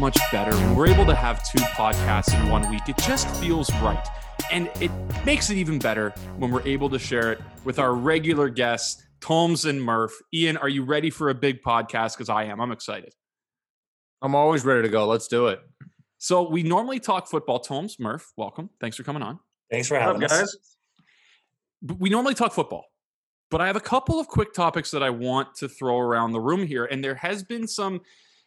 feels so much better when we're able to have two podcasts in one week. It just feels right. And it makes it even better when we're able to share it with our regular guests, Tomes and Murph. Ian, are you ready for a big podcast? Because I am. I'm excited. I'm always ready to go. Let's do it. So we normally talk football. Tomes, Murph, welcome. Thanks for coming on. Thanks for having up, us. Guys? We normally talk football, but I have a couple of quick topics that I want to throw around the room here. And there has been some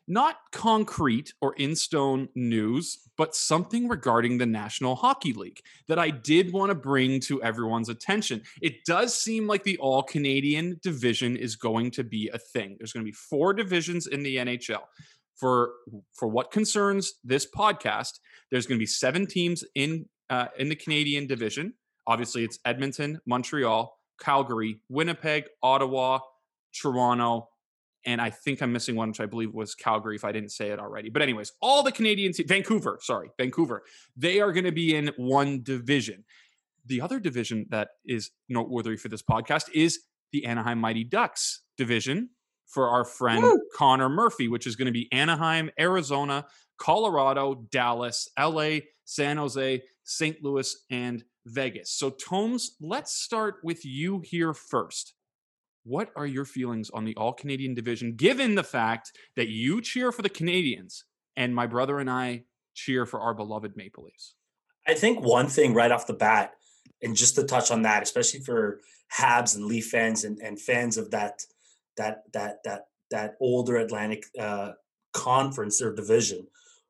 not concrete or in stone news, but something regarding the National Hockey League that I did want to bring to everyone's attention. It does seem like the all Canadian division is going to be a thing. There's going to be four divisions in the NHL. For for what concerns this podcast, there's going to be seven teams in uh, in the Canadian division. Obviously, it's Edmonton, Montreal, Calgary, Winnipeg, Ottawa, Toronto, and I think I'm missing one, which I believe was Calgary, if I didn't say it already. But anyways, all the Canadian te- Vancouver, sorry, Vancouver, they are going to be in one division. The other division that is noteworthy for this podcast is the Anaheim Mighty Ducks division for our friend Woo! Connor Murphy, which is going to be Anaheim, Arizona, Colorado, Dallas, LA, San Jose, St. Louis, and Vegas. So, Tomes, let's start with you here first. What are your feelings on the All Canadian division, given the fact that you cheer for the Canadiens and my brother and I cheer for our beloved Maple Leafs? I think one thing right off the bat, and just to touch on that, especially for Habs and Leaf fans and, and fans of that that that that that older Atlantic uh, conference or division,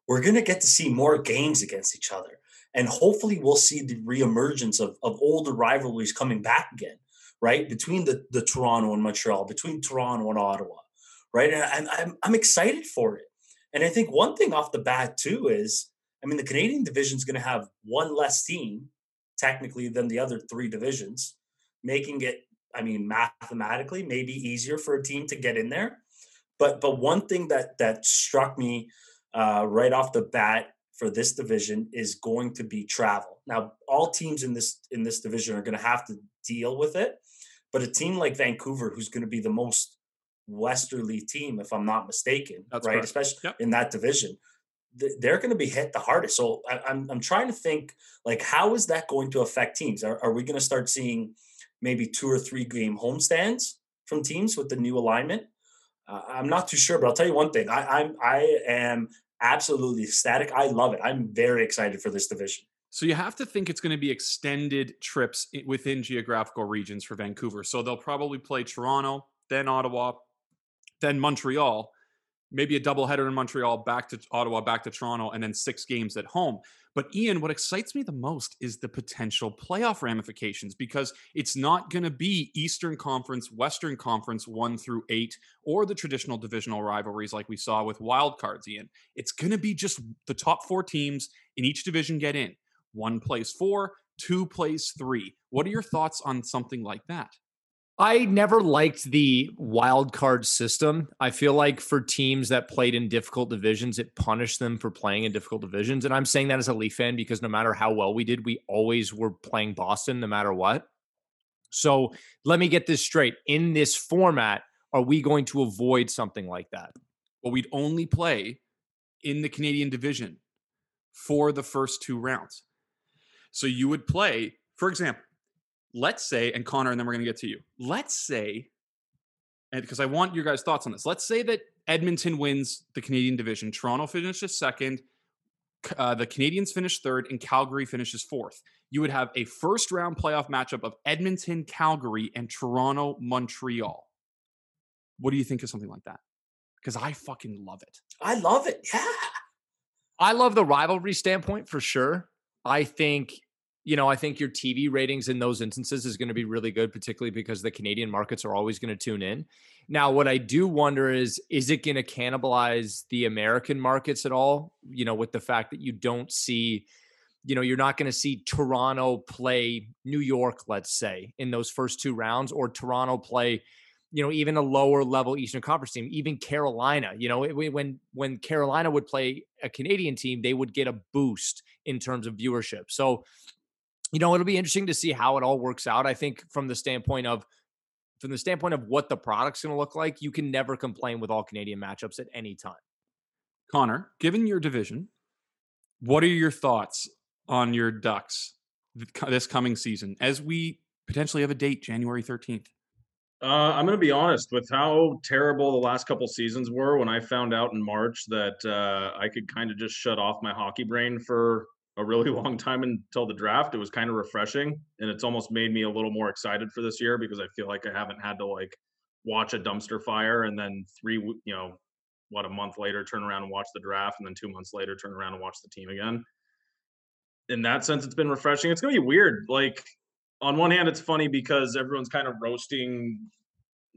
we're going to get to see more games against each other, and hopefully we'll see the reemergence of of older rivalries coming back again right? Between the, the Toronto and Montreal, between Toronto and Ottawa, right? And I'm, I'm excited for it. And I think one thing off the bat too is, I mean, the Canadian division is going to have one less team technically than the other three divisions, making it, I mean, mathematically maybe easier for a team to get in there. But but one thing that that struck me uh, right off the bat for this division is going to be travel. Now, all teams in this in this division are going to have to deal with it. But a team like Vancouver, who's going to be the most westerly team, if I'm not mistaken, That's right, correct. especially yep. in that division, they're going to be hit the hardest. So I, am I'm, I'm trying to think like how is that going to affect teams? Are, are we going to start seeing maybe two or three game homestands from teams with the new alignment? Uh, I'm not too sure, but I'll tell you one thing: I, I'm I am absolutely ecstatic. I love it. I'm very excited for this division. So you have to think it's going to be extended trips within geographical regions for Vancouver. So they'll probably play Toronto, then Ottawa, then Montreal, maybe a doubleheader in Montreal, back to Ottawa, back to Toronto, and then six games at home. But Ian, what excites me the most is the potential playoff ramifications because it's not going to be Eastern Conference, Western Conference one through eight, or the traditional divisional rivalries like we saw with wild cards, Ian. It's going to be just the top four teams in each division get in. One plays four, two plays three. What are your thoughts on something like that? I never liked the wild card system. I feel like for teams that played in difficult divisions, it punished them for playing in difficult divisions. And I'm saying that as a Leaf fan because no matter how well we did, we always were playing Boston no matter what. So let me get this straight. In this format, are we going to avoid something like that? Well, we'd only play in the Canadian division for the first two rounds. So you would play, for example, let's say, and Connor, and then we're going to get to you. Let's say, and because I want your guys' thoughts on this, let's say that Edmonton wins the Canadian division, Toronto finishes second, uh, the Canadiens finish third, and Calgary finishes fourth. You would have a first round playoff matchup of Edmonton, Calgary, and Toronto, Montreal. What do you think of something like that? Because I fucking love it. I love it. Yeah. I love the rivalry standpoint for sure. I think you know, I think your TV ratings in those instances is going to be really good, particularly because the Canadian markets are always going to tune in. Now, what I do wonder is, is it going to cannibalize the American markets at all? You know, with the fact that you don't see, you know, you're not going to see Toronto play New York, let's say, in those first two rounds, or Toronto play, you know, even a lower level Eastern Conference team, even Carolina. You know, when when Carolina would play a Canadian team, they would get a boost in terms of viewership. So, you know, it'll be interesting to see how it all works out. I think from the standpoint of from the standpoint of what the product's going to look like, you can never complain with all Canadian matchups at any time. Connor, given your division, what are your thoughts on your Ducks this coming season as we potentially have a date, January 13th? Uh, I'm going to be honest with how terrible the last couple seasons were. When I found out in March that uh, I could kind of just shut off my hockey brain for a really long time until the draft, it was kind of refreshing, and it's almost made me a little more excited for this year because I feel like I haven't had to like watch a dumpster fire and then three, you know, what a month later turn around and watch the draft, and then two months later turn around and watch the team again. In that sense, it's been refreshing. It's going to be weird, like on one hand, it's funny because everyone's kind of roasting.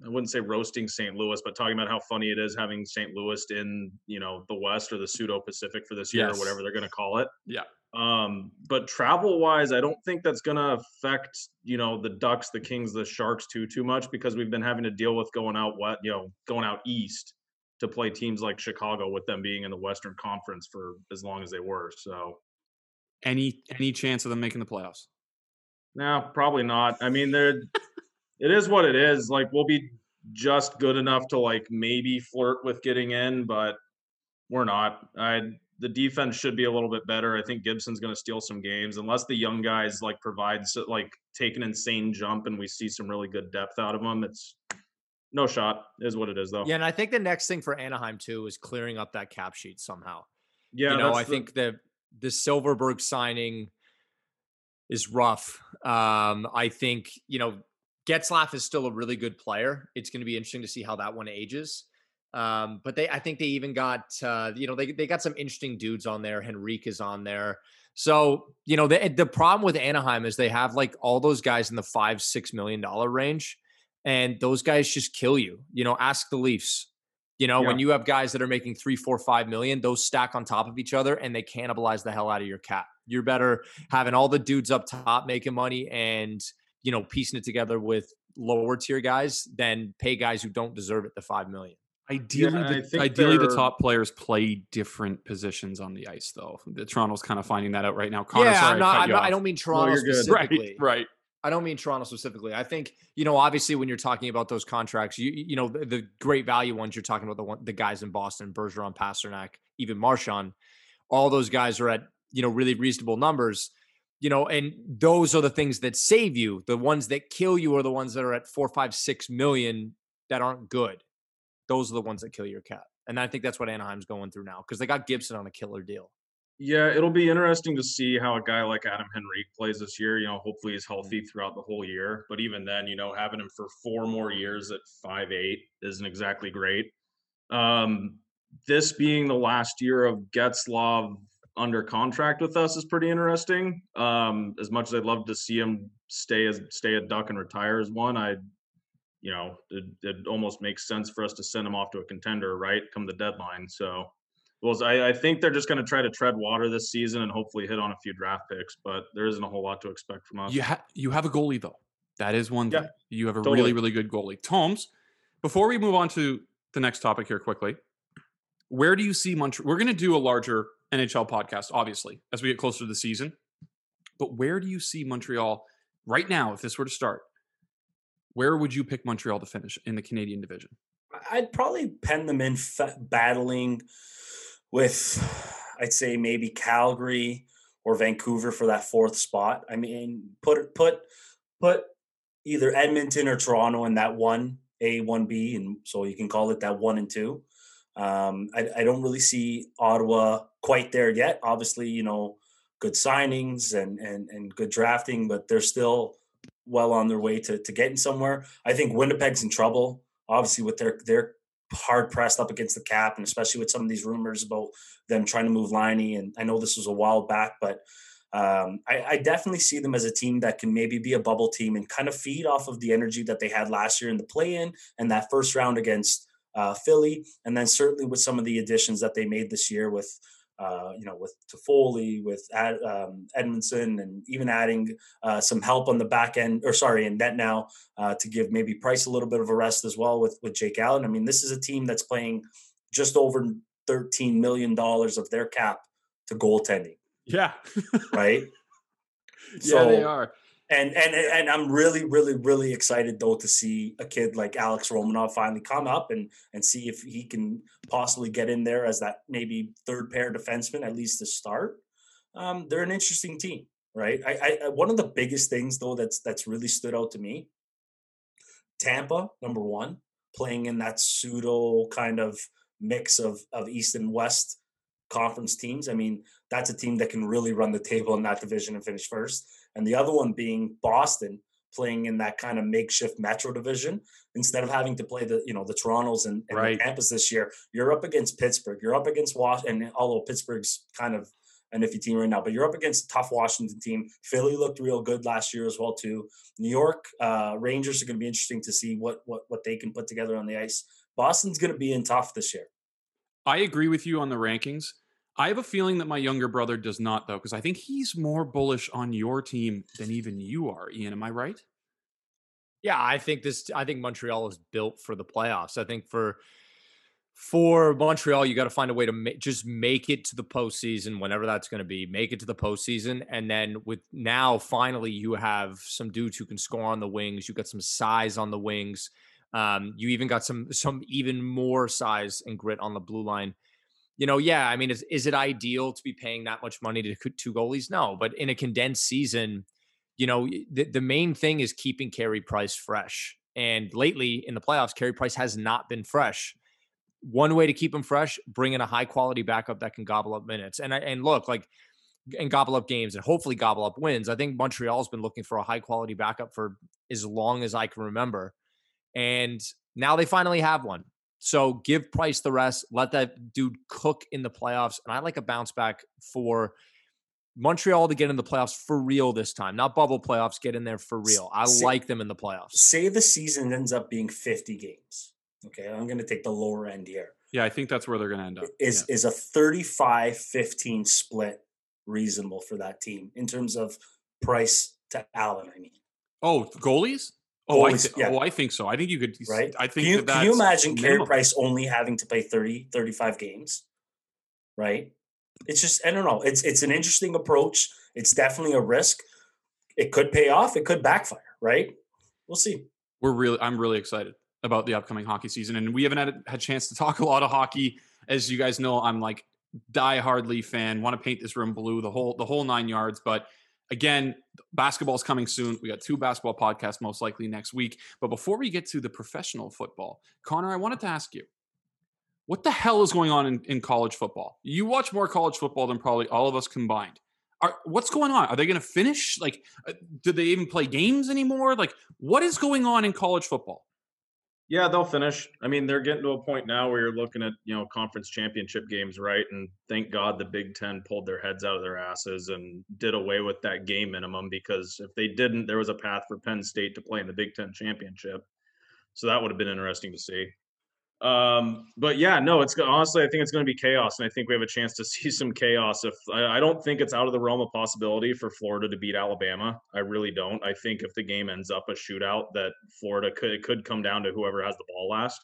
I wouldn't say roasting St. Louis, but talking about how funny it is having St. Louis in you know the West or the pseudo Pacific for this year yes. or whatever they're going to call it. Yeah. Um, but travel wise, I don't think that's going to affect you know the Ducks, the Kings, the Sharks too too much because we've been having to deal with going out what you know going out east to play teams like Chicago with them being in the Western Conference for as long as they were. So, any any chance of them making the playoffs? No, probably not. I mean, they're it is what it is. Like we'll be just good enough to like maybe flirt with getting in, but we're not. I the defense should be a little bit better. I think Gibson's going to steal some games unless the young guys like provide like take an insane jump and we see some really good depth out of them. It's no shot is what it is though. Yeah, and I think the next thing for Anaheim too is clearing up that cap sheet somehow. Yeah, you know, I the... think the the Silfverberg signing is rough. Um, I think you know Getzlaf is still a really good player. It's going to be interesting to see how that one ages. Um, but they, I think they even got, uh, you know, they they got some interesting dudes on there. Henrique is on there. So you know, the the problem with Anaheim is they have like all those guys in the five six million dollar range, and those guys just kill you. You know, ask the Leafs. You know, yeah. when you have guys that are making three, four, five million, those stack on top of each other and they cannibalize the hell out of your cap. You're better having all the dudes up top making money and, you know, piecing it together with lower tier guys than pay guys who don't deserve it the five million. Ideally, yeah, the, ideally the top players play different positions on the ice, though. The Toronto's kind of finding that out right now. Connor, yeah, sorry, not, I, not, I don't mean Toronto no, specifically. Right, right. I don't mean Toronto specifically. I think you know, obviously, when you're talking about those contracts, you you know, the, the great value ones. You're talking about the one, the guys in Boston, Bergeron, Pastrnak, even Marchand. All those guys are at you know really reasonable numbers you know and those are the things that save you the ones that kill you are the ones that are at four five six million that aren't good those are the ones that kill your cap and i think that's what anaheim's going through now because they got gibson on a killer deal. Yeah it'll be interesting to see how a guy like adam henrique plays this year you know hopefully he's healthy throughout the whole year but even then you know having him for four more years at five eight isn't exactly great. Um this being the last year of Getzlaf under contract with us is pretty interesting. Um, as much as I'd love to see him stay as stay a duck and retire as one, I, you know, it, it almost makes sense for us to send him off to a contender, right? Come the deadline. So, well, I, I think they're just going to try to tread water this season and hopefully hit on a few draft picks, but there isn't a whole lot to expect from us. You have you have a goalie though. That is one thing. Yeah, you have a totally. really really good goalie. Tomes, before we move on to the next topic here quickly, where do you see Montreal? We're going to do a larger NHL podcast, obviously, as we get closer to the season. But where do you see Montreal right now, if this were to start? Where would you pick Montreal to finish in the Canadian division? I'd probably pen them in battling with, I'd say maybe Calgary or Vancouver for that fourth spot. I mean, put put put either Edmonton or Toronto in that one A, one B, and so you can call it that one and two. Um, I, I, don't really see Ottawa quite there yet. Obviously, you know, good signings and and and good drafting, but they're still well on their way to to getting somewhere. I think Winnipeg's in trouble, obviously, with their their hard pressed up against the cap, and especially with some of these rumors about them trying to move Laine. And I know this was a while back, but um, I, I, definitely see them as a team that can maybe be a bubble team and kind of feed off of the energy that they had last year in the play in and that first round against uh, Philly, and then certainly with some of the additions that they made this year with. Uh, you know, with Toffoli, with Ad, um, Edmundson, and even adding uh, some help on the back end, or sorry, in net now uh, to give maybe Price a little bit of a rest as well with with Jake Allen. I mean, this is a team that's playing just over thirteen million dollars of their cap to goaltending. Yeah, right. So, yeah, they are. And and and I'm really, really, really excited though to see a kid like Alex Romanov finally come up and and see if he can possibly get in there as that maybe third pair defenseman at least to start. Um, they're an interesting team, right? I, I one of the biggest things though that's that's really stood out to me. Tampa, number one, playing in that pseudo kind of mix of of East and West conference teams. I mean, that's a team that can really run the table in that division and finish first. And the other one being Boston playing in that kind of makeshift metro division instead of having to play the you know the Torontos and, and Right. the Campus this year. You're up against Pittsburgh. You're up against Washington. And although Pittsburgh's kind of an iffy team right now, but you're up against a tough Washington team. Philly looked real good last year as well too. New York uh, Rangers are going to be interesting to see what what what they can put together on the ice. Boston's going to be in tough this year. I agree with you on the rankings. I have a feeling that my younger brother does not, though, because I think he's more bullish on your team than even you are. Ian, am I right? Yeah, I think this. I think Montreal is built for the playoffs. I think for for Montreal, you got to find a way to ma- just make it to the postseason, whenever that's going to be. Make it to the postseason, and then with now finally you have some dudes who can score on the wings. You got some size on the wings. Um, you even got some some even more size and grit on the blue line. You know, yeah. I mean, is is it ideal to be paying that much money to two goalies? No, but in a condensed season, you know, the, the main thing is keeping Carey Price fresh. And lately in the playoffs, Carey Price has not been fresh. One way to keep him fresh, bring in a high quality backup that can gobble up minutes. And and look, like and gobble up games and hopefully gobble up wins. I think Montreal's been looking for a high quality backup for as long as I can remember. And now they finally have one. So give Price the rest, let that dude cook in the playoffs. And I like a bounce back for Montreal to get in the playoffs for real this time, not bubble playoffs, get in there for real. I See- like them in the playoffs. Say the season ends up being 50 games. Okay, I'm going to take the lower end here. Yeah, I think that's where they're going to end up. Is Yeah. is a 35-15 split reasonable for that team in terms of price to Allen? I mean, Oh, goalies? Oh, I thi- yeah. oh, I think so. I think you could. right? I think Can you, that can you imagine Carey. Price only having to play 30, 35 games? Right? It's just I don't know. It's it's an interesting approach. It's definitely a risk. It could pay off. It could backfire. Right? We'll see. we're really i'm really excited about the upcoming hockey season and we haven't had had a chance to talk a lot of hockey as you guys know i'm like die hard Leaf fan want to paint this room blue the whole the whole nine yards but again basketball's coming soon we got two basketball podcasts most likely next week but before we get to the professional football connor i wanted to ask you what the hell is going on in, in college football you watch more college football than probably all of us combined are, what's going on? Are they going to finish? Like, uh, do they even play games anymore? Like, what is going on in college football? Yeah, they'll finish. I mean, they're getting to a point now where you're looking at, you know, conference championship games, right? And thank God the Big Ten pulled their heads out of their asses and did away with that game minimum because if they didn't, there was a path for Penn State to play in the Big Ten championship. So that would have been interesting to see. Um, but yeah, no, it's honestly, I think it's going to be chaos, and I think we have a chance to see some chaos. If I, I don't think it's out of the realm of possibility for Florida to beat Alabama, I really don't. I think if the game ends up a shootout, that Florida could it could come down to whoever has the ball last,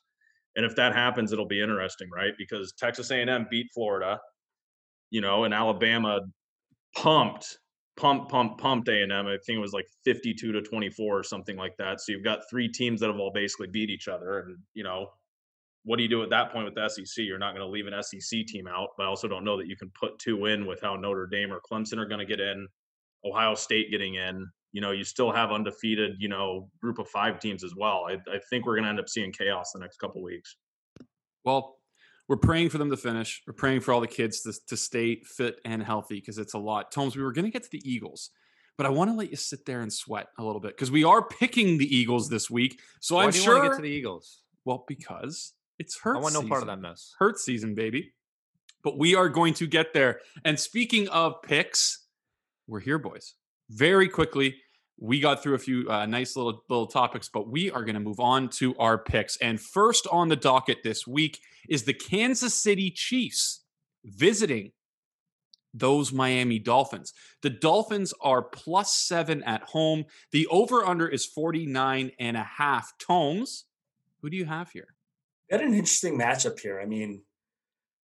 and if that happens, it'll be interesting, right? Because Texas A&M beat Florida, you know, and Alabama pumped, pumped, pumped, pumped A&M. I think it was like fifty-two to twenty-four or something like that. So you've got three teams that have all basically beat each other, and you know what do you do at that point with the SEC? You're not going to leave an SEC team out, but I also don't know that you can put two in with how Notre Dame or Clemson are going to get in, Ohio State getting in. You know, you still have undefeated, you know, group of five teams as well. I, I think we're going to end up seeing chaos the next couple weeks. Well, we're praying for them to finish. We're praying for all the kids to, to stay fit and healthy because it's a lot. Tomes, we were going to get to the Eagles, but I want to let you sit there and sweat a little bit because we are picking the Eagles this week. So Why I'm do you sure. want to get to the Eagles? well, because it's hurt. I want no part of that mess. Hurt season, baby. But we are going to get there. And speaking of picks, we're here, boys. Very quickly, we got through a few uh, nice little little topics, but we are going to move on to our picks. And first on the docket this week is the Kansas City Chiefs visiting those Miami Dolphins. The Dolphins are plus seven at home. The over under is 49 and a half tomes. Who do you have here? Got an interesting matchup here. I mean,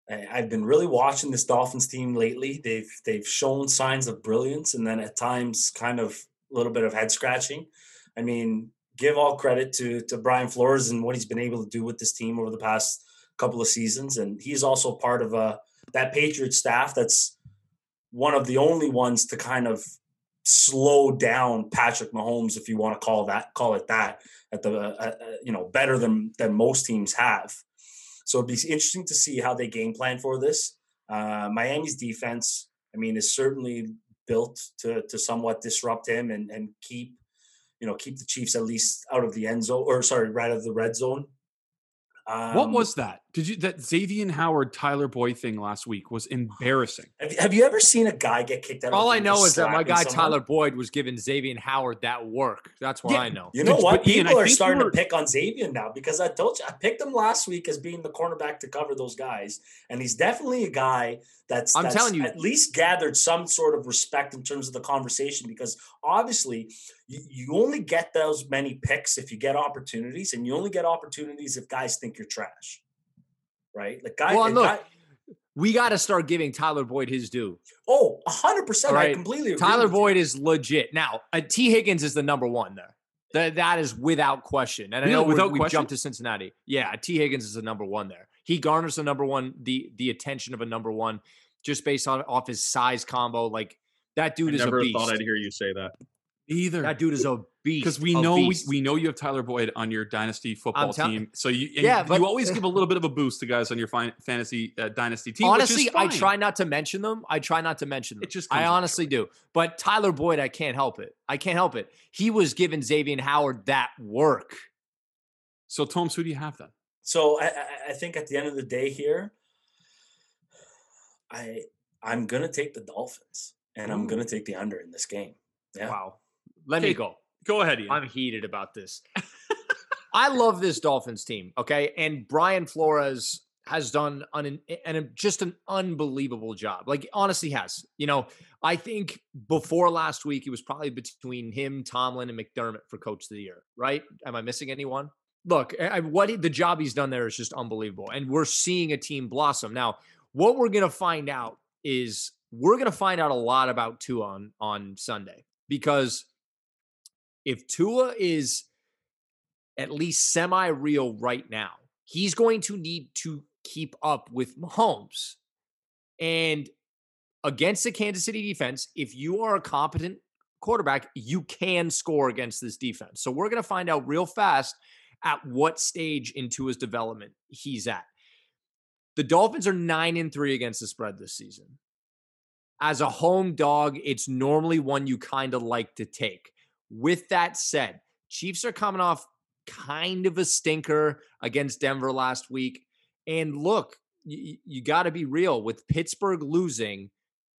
I've been really watching this Dolphins team lately. They've they've shown signs of brilliance, and then at times kind of a little bit of head scratching. I mean, give all credit to to Brian Flores and what he's been able to do with this team over the past couple of seasons, and he's also part of uh, that Patriot staff that's one of the only ones to kind of slow down Patrick Mahomes, if you want to call that call it that, at the uh, uh, you know better than than most teams have. So it'd be interesting to see how they game plan for this. Uh, Miami's defense, I mean, is certainly built to to somewhat disrupt him and and keep you know keep the Chiefs at least out of the end zone or sorry, right out of the red zone. Um, what was that? Did you that Xavier Howard Tyler Boyd thing last week was embarrassing. Have you, have you ever seen a guy get kicked out? All I know is that my guy someone? Tyler Boyd was giving Xavier Howard that work. That's what yeah, I know. You know what? People Ian, are starting to pick on Xavier now because I told you I picked him last week as being the cornerback to cover those guys, and he's definitely a guy that's I'm that's telling you at least gathered some sort of respect in terms of the conversation because obviously you, you only get those many picks if you get opportunities, and you only get opportunities if guys think you're trash right? Like guys, Well, look, guy, we got to start giving Tyler Boyd his due. Oh, 100%. Right. I completely agree. Tyler Boyd you. is legit. Now, uh, Tee Higgins is the number one there. That that is without question. And I know without we, we jumped to Cincinnati. Yeah, T. Higgins is the number one there. He garners the number one, the the attention of a number one, just based on off his size combo. Like that dude I is never a beast. thought I'd hear you say that. Either that dude is a beast. Because we know we, we know you have Tyler Boyd on your dynasty football tell- team, so you yeah, but, you always give a little bit of a boost to guys on your fi- fantasy uh, dynasty team. Honestly, I try not to mention them. I try not to mention them. It just I honestly do. But Tyler Boyd, I can't help it. I can't help it. He was giving Xavier Howard that work. So, Tom, who do you have then? So, I, I think at the end of the day here, I I'm gonna take the Dolphins, and Ooh. I'm gonna take the under in this game. Yeah. Wow. Let okay, me go. Go ahead, Ian. I'm heated about this. I love this Dolphins team. Okay, and Brian Flores has done an, an just an unbelievable job. Like honestly, has you know. I think before last week, it was probably between him, Tomlin, and McDermott for Coach of the Year. Right? Am I missing anyone? Look, I, what he, the job he's done there is just unbelievable, and we're seeing a team blossom now. What we're gonna find out is we're gonna find out a lot about Tua on on Sunday because if Tua is at least semi real right now, he's going to need to keep up with Mahomes. And against the Kansas City defense, if you are a competent quarterback, you can score against this defense. So we're going to find out real fast at what stage in his development he's at. The Dolphins are 9 and 3 against the spread this season. As a home dog, it's normally one you kind of like to take. With that said, Chiefs are coming off kind of a stinker against Denver last week. And look, you, you got to be real with Pittsburgh losing,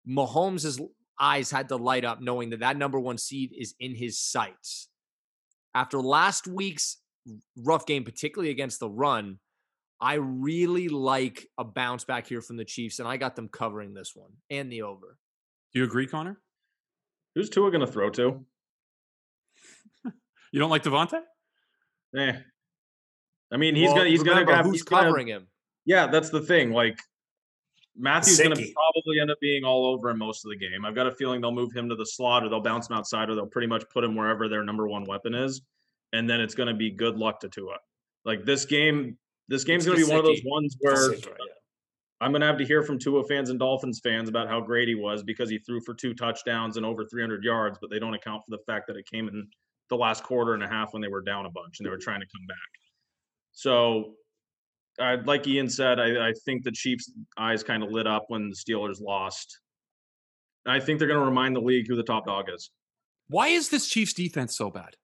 Mahomes' eyes had to light up knowing that that number one seed is in his sights. After last week's rough game, particularly against the run, I really like a bounce back here from the Chiefs, and I got them covering this one and the over. Do you agree, Connor? Who's Tua going to throw to? You don't like Davante? Eh. I mean, he's well, gonna he's remember, gonna have, who's covering gonna, him. Yeah, that's the thing. Like Mathieu's gonna probably end up being all over him most of the game. I've got a feeling they'll move him to the slot, or they'll bounce him outside, or they'll pretty much put him wherever their number one weapon is, and then it's gonna be good luck to Tua. Like this game, this game's it's gonna be one of those ones where I'm gonna have to hear from Tua fans and Dolphins fans about how great he was because he threw for two touchdowns and over 300 yards, but they don't account for the fact that it came in the last quarter and a half when they were down a bunch and they were trying to come back. So, uh, like Ian said, I, I think the Chiefs' eyes kind of lit up when the Steelers lost. I think they're going to remind the league who the top dog is. Why is this Chiefs defense so bad?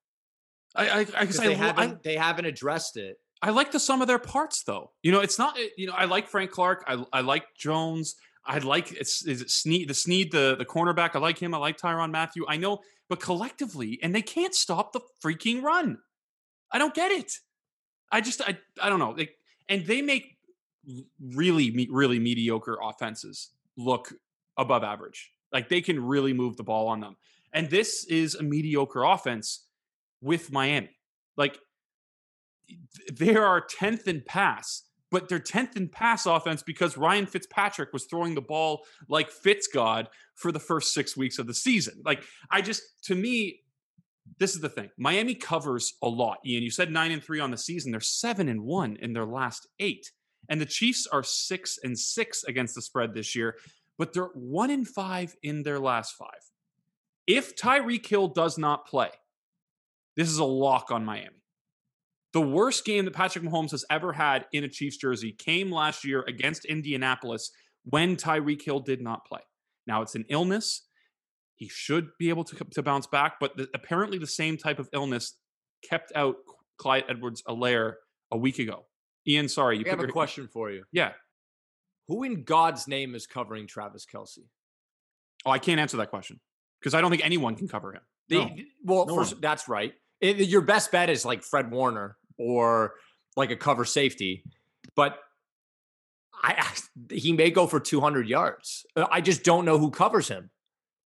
I, I, I they haven't I, they haven't addressed it. I like the sum of their parts, though. You know, it's not. You know, I like Frank Clark. I, I like Jones. I like it's is it Sneed the Sneed the the cornerback. I like him. I like Tyrann Mathieu. I know but collectively, and they can't stop the freaking run. I don't get it. I just I I don't know. They, and they make really really mediocre offenses look above average. Like they can really move the ball on them. And this is a mediocre offense with Miami. Like they are 10th in pass but they're 10th in pass offense because Ryan Fitzpatrick was throwing the ball like Fitz God for the first six weeks of the season. Like, I just, to me, this is the thing. Miami covers a lot. Ian, you said nine and three on the season. They're seven and one in their last eight. And the Chiefs are six and six against the spread this year, but they're one in five in their last five. If Tyreek Hill does not play, this is a lock on Miami. The worst game that Patrick Mahomes has ever had in a Chiefs jersey came last year against Indianapolis when Tyreek Hill did not play. Now it's an illness. He should be able to, to bounce back, but the, apparently the same type of illness kept out Clyde Edwards Helaire a week ago. Ian, sorry. You I have a question for you. Yeah. Who in God's name is covering Travis Kelce? Oh, I can't answer that question because I don't think anyone can cover him. No. Well, no first, that's right. It, your best bet is like Fred Warner or like a cover safety, but I he may go for 200 yards. Uh, I just don't know who covers him.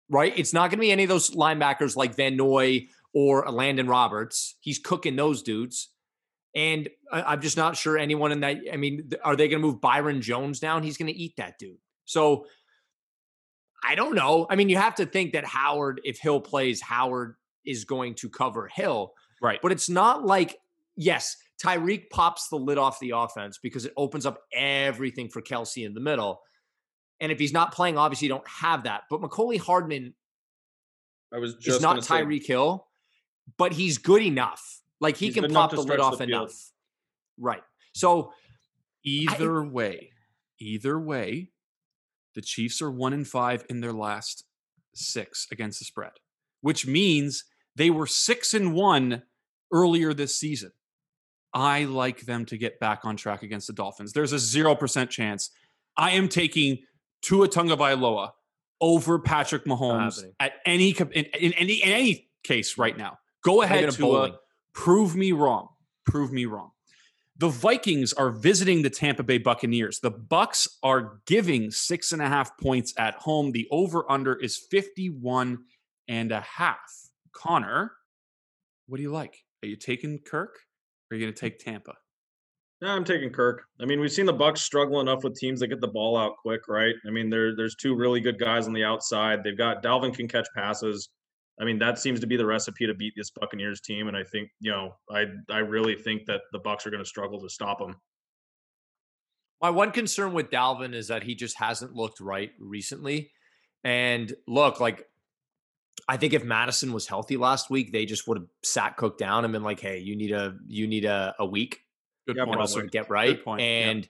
Right? It's not going to be any of those linebackers like Van Noy or Landon Roberts. He's cooking those dudes. And I'm just not sure anyone in that. I mean, are they going to move Byron Jones down? He's going to eat that dude. So I don't know. I mean, you have to think that Howard, if Hill plays, Howard is going to cover Hill. Right. But it's not like, yes, Tyreek pops the lid off the offense because it opens up everything for Kelce in the middle. And if he's not playing, obviously you don't have that. But Mecole Hardman I was just is not Tyreek Hill, but he's good enough. Like he can pop the lid off the enough. Right. So either I, way, either way, the Chiefs are one in five in their last six against the spread, which means they were six and one earlier this season. I like them to get back on track against the Dolphins. There's a 0% chance. I am taking Tua Tagovailoa over Patrick Mahomes at any in, in, any in any case right now. Go ahead, Tua. Prove me wrong. Prove me wrong. The Vikings are visiting the Tampa Bay Buccaneers. The Bucks are giving six and a half points at home. The over/under is 51 and a half. Connor, what do you like? Are you taking Kirk? Or are you going to mm. take Tampa? Yeah, I'm taking Kirk. I mean, we've seen the Bucks struggle enough with teams that get the ball out quick, right? I mean, there there's two really good guys on the outside. They've got Dalvin can catch passes. I mean, that seems to be the recipe to beat this Buccaneers team, and I think you know, I I really think that the Bucks are going to struggle to stop them. My one concern with Dalvin is that he just hasn't looked right recently. And look, like I think if Madison was healthy last week, they just would have sat Cook down and been like, "Hey, you need a you need a, a week Good point. to sort of get right." And yeah.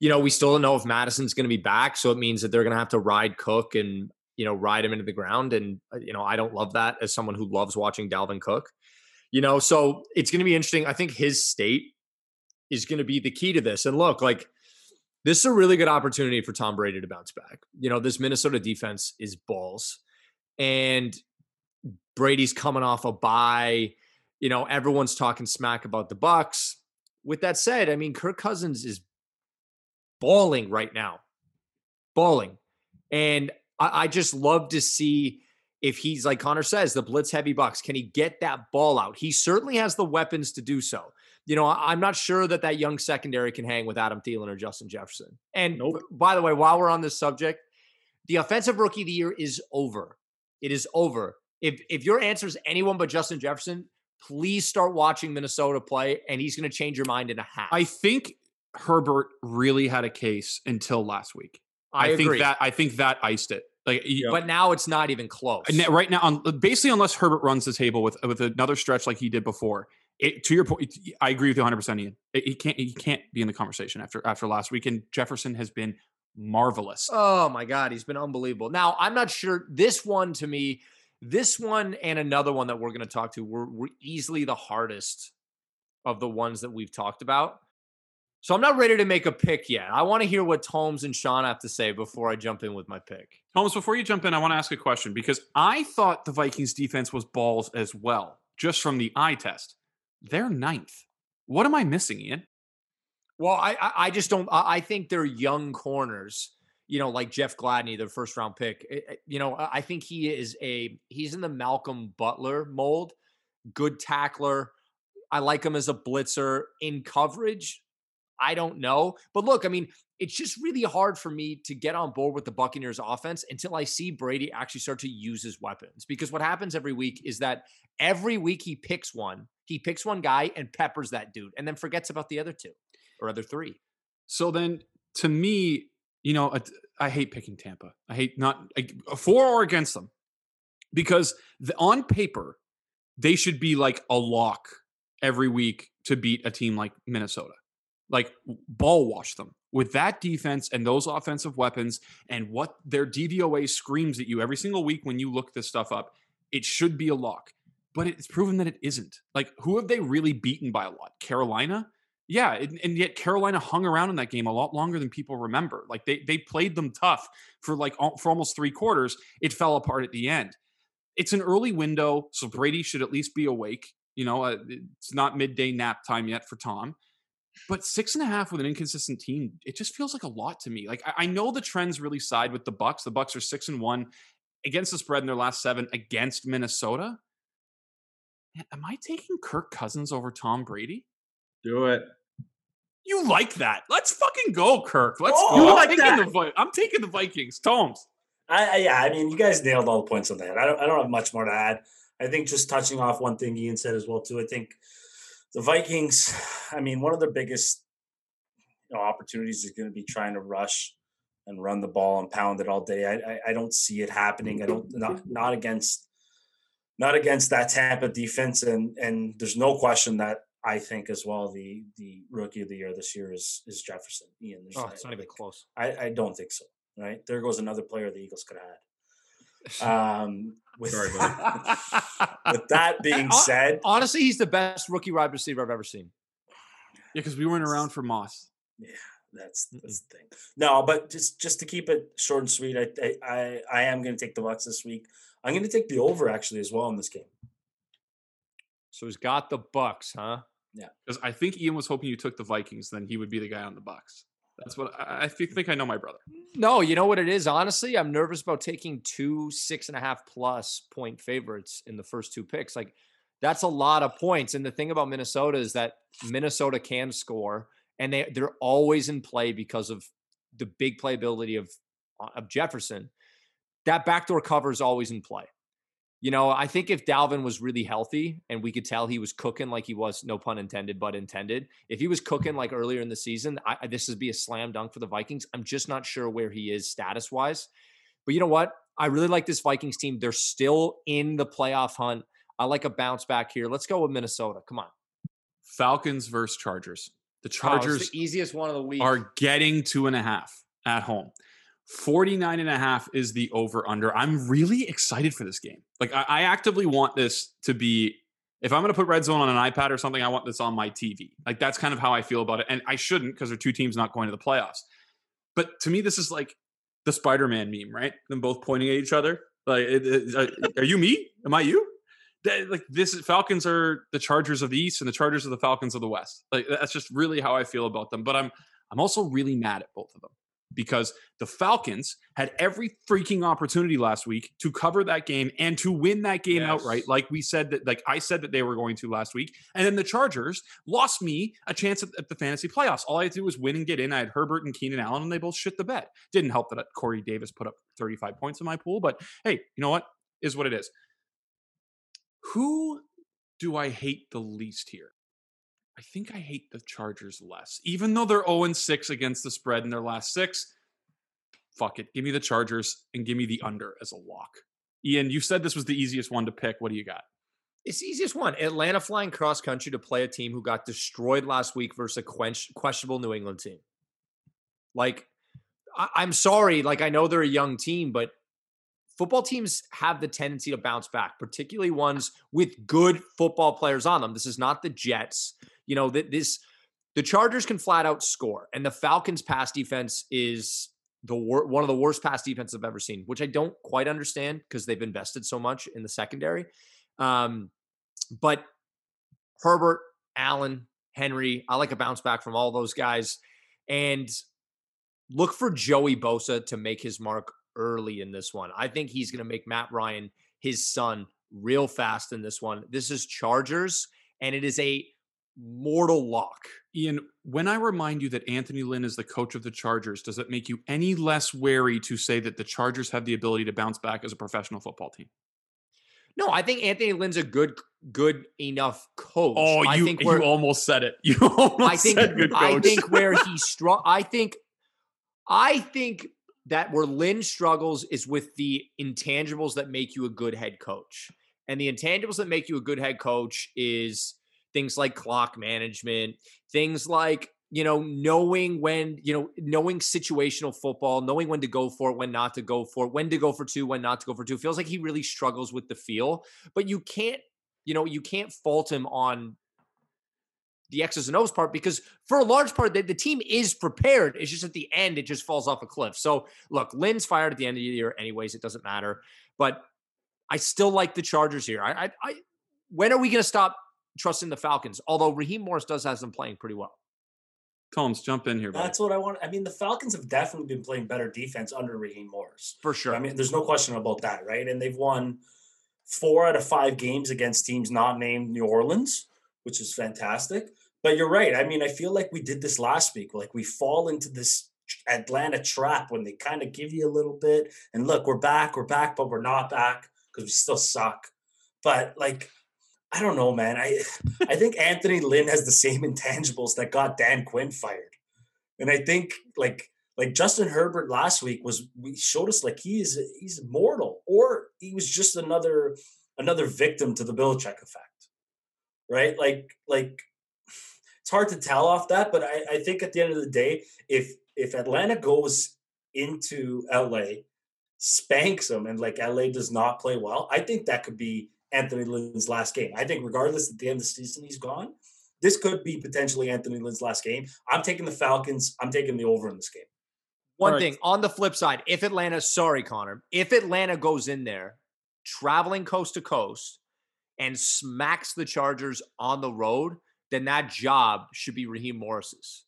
you know, we still don't know if Madison's going to be back, so it means that they're going to have to ride Cook and you know ride him into the ground. And uh, you know, I don't love that as someone who loves watching Dalvin Cook. You know, so it's going to be interesting. I think his state is going to be the key to this. And look, like this is a really good opportunity for Tom Brady to bounce back. You know, this Minnesota defense is balls. And Brady's coming off a bye. You know, everyone's talking smack about the Bucks. With that said, I mean, Kirk Cousins is balling right now, balling, and I, I just love to see if he's like Connor says, the blitz heavy Bucks. Can he get that ball out? He certainly has the weapons to do so. You know, I'm not sure that that young secondary can hang with Adam Thielen or Justin Jefferson. And nope. by the way, while we're on this subject, the offensive rookie of the year is over. It is over if if your answer is anyone but Justin Jefferson, please start watching Minnesota play, and he's going to change your mind in a half. I think Herbert really had a case until last week. I, I think that I think that iced it. Like, but now it's not even close. Right now, on, basically, unless Herbert runs the table with with another stretch like he did before, it, to your point, I agree with you 100. percent Ian. It, he can't he can't be in the conversation after after last week. And Jefferson has been marvelous. Oh my god, he's been unbelievable. Now I'm not sure this one to me. This one and another one that we're going to talk to were, were easily the hardest of the ones that we've talked about. So I'm not ready to make a pick yet. I want to hear what Tomes and Sean have to say before I jump in with my pick. Tomes, before you jump in, I want to ask a question because I thought the Vikings defense was balls as well, just from the eye test. They're ninth. What am I missing, Ian? Well, I I just don't. I think they're young corners you know, like Jeff Gladney, the first round pick. Eh, eh, you know, I think he is a he's in the Malcolm Butler mold. Good tackler. I like him as a blitzer in coverage. I don't know. But look, I mean, it's just really hard for me to get on board with the Buccaneers offense until I see Brady actually start to use his weapons. Because what happens every week is that every week he picks one, he picks one guy and peppers that dude and then forgets about the other two or other three. So then to me, you know, I hate picking Tampa. I hate not for or against them because the, on paper, they should be like a lock every week to beat a team like Minnesota. Like ball wash them with that defense and those offensive weapons and what their DVOA screams at you every single week when you look this stuff up. It should be a lock, but it's proven that it isn't. Like, who have they really beaten by a lot? Carolina? Yeah, and, and, yet Carolina hung around in that game a lot longer than people remember. Like they they played them tough for like for almost three quarters. It fell apart at the end. It's an early window, so Brady should at least be awake. You know, uh, it's not midday nap time yet for Tom. But six and a half with an inconsistent team, it just feels like a lot to me. Like I, I know the trends really side with the Bucks. The Bucks are six and one against the spread in their last seven against Minnesota. Am I taking Kirk Cousins over Tom Brady? Do it. You like that? Let's fucking go, Kirk. Let's oh, go. I'm, like taking the, I'm taking the Vikings. Tomes. I, I, yeah, I mean, you guys nailed all the points on that. I don't, I don't have much more to add. I think just touching off one thing Ian said as well too. I think the Vikings. I mean, one of their biggest you know, opportunities is going to be trying to rush and run the ball and pound it all day. I, I, I don't see it happening. I don't not not against not against that Tampa defense. And and there's no question that I think as well the the rookie of the year this year is is Jefferson. Ian, there's oh, it's not even close. I, I don't think so. Right there goes another player the Eagles could have had. Um, with, Sorry, with that being said, honestly, he's the best rookie wide receiver I've ever seen. Yeah, because we weren't around for Moss. Yeah, that's that's the thing. No, but just just to keep it short and sweet, I I I, I am going to take the Bucks this week. I'm going to take the over actually as well in this game. So he's got the Bucks, huh? Yeah, because I think Ian was hoping you took the Vikings, then he would be the guy on the Bucks. That's what I, I think I know my brother. No, you know what it is. Honestly, I'm nervous about taking two six and a half plus point favorites in the first two picks. Like that's a lot of points. And the thing about Minnesota is that Minnesota can score, and they they're always in play because of the big playability of uh, of Jefferson. That backdoor cover is always in play you know, I think if Dalvin was really healthy and we could tell he was cooking like he was, no pun intended, but intended, if he was cooking like earlier in the season, I, this would be a slam dunk for the Vikings. I'm just not sure where he is status wise. But you know what? I really like this Vikings team. They're still in the playoff hunt. I like a bounce back here. Let's go with Minnesota. Come on. Falcons versus Chargers. The Chargers, oh, the easiest one of the week, are getting two and a half at home. 49 and a half is the over under. I'm really excited for this game. Like I, I actively want this to be if I'm going to put red zone on an iPad or something, I want this on my TV. Like that's kind of how I feel about it. And I shouldn't because they're two teams not going to the playoffs. But to me, this is like the Spider-Man meme, right? Them both pointing at each other. Like, it, it, uh, are you me? Am I you? That, like this Falcons are the Chargers of the East and the Chargers are the Falcons of the West. Like that's just really how I feel about them. But I'm I'm also really mad at both of them because the Falcons had every freaking opportunity last week to cover that game and to win that game yes. outright. Like we said that, like I said that they were going to last week. And then the Chargers lost me a chance at, at the fantasy playoffs. All I had to do was win and get in. I had Herbert and Keenan Allen, and they both shit the bed. Didn't help that Corey Davis put up 35 points in my pool, but hey, you know what? Is what it is. Who do I hate the least here? I think I hate the Chargers less, even though they're 0 6 against the spread in their last six. Fuck it. Give me the Chargers and give me the under as a lock. Ian, you said this was the easiest one to pick. What do you got? It's the easiest one. Atlanta flying cross country to play a team who got destroyed last week versus a questionable New England team. Like, I- am sorry. Like, I know they're a young team, but football teams have the tendency to bounce back, particularly ones with good football players on them. This is not the Jets you know, that this the Chargers can flat out score, and the Falcons' pass defense is the wor- one of the worst pass defenses I've ever seen, which I don't quite understand because they've invested so much in the secondary. Um, but Herbert, Allen, Henry, I like a bounce back from all those guys, and look for Joey Bosa to make his mark early in this one. I think he's going to make Matt Ryan his son real fast in this one. This is Chargers, and it is a mortal lock. Ian, when I remind you that Anthony Lynn is the coach of the Chargers, does it make you any less wary to say that the Chargers have the ability to bounce back as a professional football team? No, I think Anthony Lynn's a good, good enough coach. Oh, I you, think you almost said it. You almost I think said good coach. I think where he strong. I think I think that where Lynn struggles is with the intangibles that make you a good head coach. And the intangibles that make you a good head coach is things like clock management, things like you know knowing when you know knowing situational football knowing when to go for it when not to go for it when to go for two when not to go for two feels like he really struggles with the feel but you can't you know you can't fault him on the X's and O's part because for a large part the, the team is prepared it's just at the end it just falls off a cliff. So look Lynn's fired at the end of the year anyways it doesn't matter but I still like the Chargers here. I I, I when are we going to stop trusting the Falcons although Raheem Morris does have them playing pretty well Combs, jump in here. Buddy. That's what I want. I mean, the Falcons have definitely been playing better defense under Raheem Morris. for sure I mean, there's no question about that, right? And they've won four out of five games against teams not named New Orleans, which is fantastic. But you're right. I mean, I feel like we did this last week. Like we fall into this Atlanta trap when they kind of give you a little bit. And look, we're back, we're back, but we're not back because we still suck. But like, I don't know, man. I I think Anthony Lynn has the same intangibles that got Dan Quinn fired. And I think like like Justin Herbert last week was we showed us like he is he's mortal or he was just another another victim to the Belichick effect. Right? Like like it's hard to tell off that, but I, I think at the end of the day, if if Atlanta goes into LA, spanks them, and like LA does not play well, I think that could be Anthony Lynn's last game. I think regardless at the end of the season he's gone, this could be potentially Anthony Lynn's last game. I'm taking the Falcons. I'm taking the over in this game. One All right. thing on the flip side, if Atlanta, sorry, Connor, if Atlanta goes in there traveling coast to coast and smacks the Chargers on the road, then that job should be Raheem Morris's.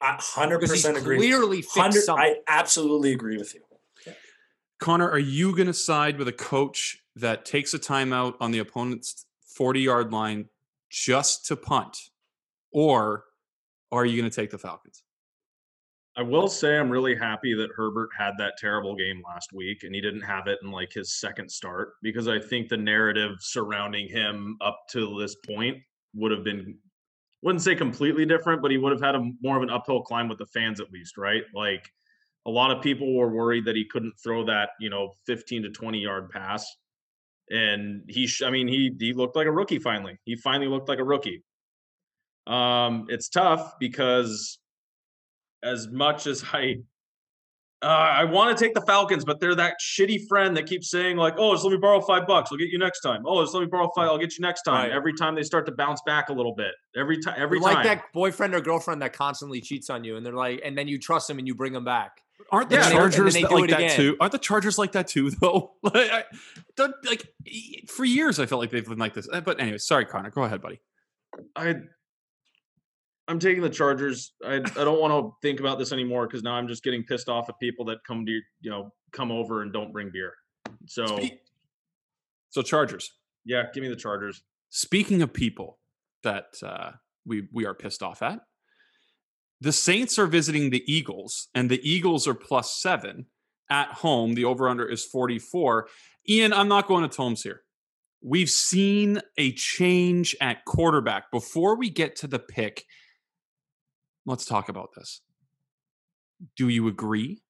I 100% he's agree. clearly fixed 100 something. I absolutely agree with you. Connor, are you going to side with a coach that takes a timeout on the opponent's 40 yard line just to punt? Or are you going to take the Falcons? I will say I'm really happy that Herbert had that terrible game last week and he didn't have it in like his second start because I think the narrative surrounding him up to this point would have been wouldn't say completely different, but he would have had a more of an uphill climb with the fans at least, right? Like a lot of people were worried that he couldn't throw that, you know, 15 to 20 yard pass. And he, sh- I mean, he he looked like a rookie finally. He finally looked like a rookie. Um, it's tough because as much as I uh, I want to take the Falcons, but they're that shitty friend that keeps saying like, "Oh, just let me borrow five bucks. I'll get you next time. Oh, just let me borrow five. I'll get you next time." Right. Every time they start to bounce back a little bit. Every time. Every time. like that boyfriend or girlfriend that constantly cheats on you, and they're like, and then you trust them and you bring them back. Aren't the Yeah, and they- Chargers they like that again. too? Aren't the Chargers like that too, though? like, I, don't- like for years, I felt like they've been like this. Uh, But anyway, sorry, Connor. Go ahead, buddy. I I'm taking the Chargers. I I don't want to think about this anymore because now I'm just getting pissed off at people that come to you know come over and don't bring beer. So Spe- So Chargers. yeah, give me the Chargers. Speaking of people that uh, we we are pissed off at, the Saints are visiting the Eagles, and the Eagles are plus seven at home. The over under is forty four. Ian, I'm not going to Tomes here. We've seen a change at quarterback. Before we get to the pick, let's talk about this. Do you agree?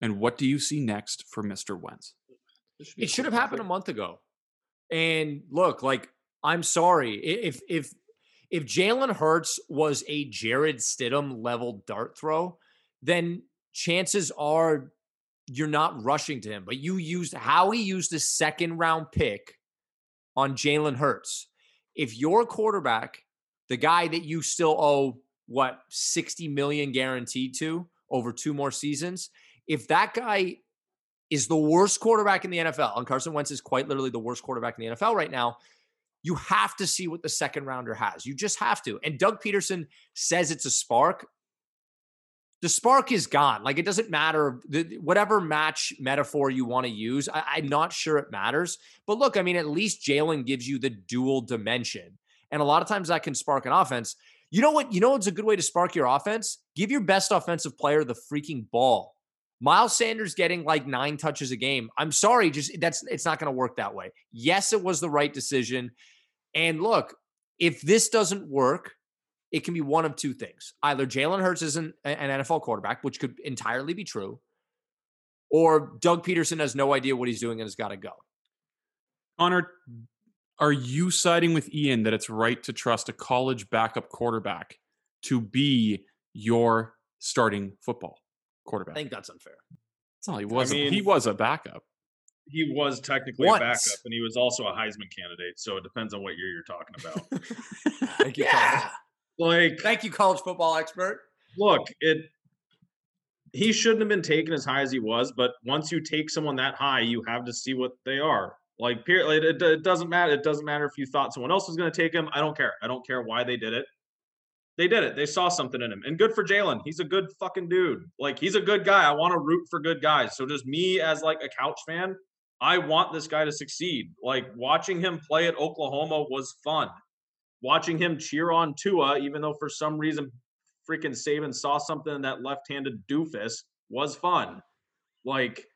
And what do you see next for Mr. Wentz? It should have happened a month ago. And look, like I'm sorry if if if Jalen Hurts was a Jarrett Stidham level dart throw, then chances are you're not rushing to him. But you used how he used a second round pick on Jalen Hurts. If your quarterback, the guy that you still owe what 60 million guaranteed to over two more seasons, if that guy is the worst quarterback in the NFL, and Carson Wentz is quite literally the worst quarterback in the NFL right now. You have to see what the second rounder has. You just have to. And Doug Pederson says it's a spark. The spark is gone. Like it doesn't matter the, whatever match metaphor you want to use. I, I'm not sure it matters. But look, I mean, at least Jalen gives you the dual dimension. And a lot of times that can spark an offense. You know what? You know what's a good way to spark your offense? Give your best offensive player the freaking ball. Miles Sanders getting like nine touches a game. I'm sorry, just that's it's not going to work that way. Yes, it was the right decision. And look, if this doesn't work, it can be one of two things. Either Jalen Hurts isn't an NFL quarterback, which could entirely be true, or Doug Pederson has no idea what he's doing and has got to go. Connor, are you siding with Ian that it's right to trust a college backup quarterback to be your starting football quarterback? I think that's unfair. No, he wasn't. I mean, he was a backup. He was technically Once. a backup, and he was also a Heisman candidate. So it depends on what year you're talking about. Thank you, yeah. Like, thank you, college football expert. Look, it. He shouldn't have been taken as high as he was, but once you take someone that high, you have to see what they are. Like, it, it, it doesn't matter. It doesn't matter if you thought someone else was going to take him. I don't care. I don't care why they did it they did it. They saw something in him. And good for Jalen. He's a good fucking dude. Like he's a good guy. I want to root for good guys. So just me as like a couch fan, I want this guy to succeed. Like watching him play at Oklahoma was fun. Watching him cheer on Tua, even though for some reason freaking Saban saw something in that left-handed doofus, was fun. Like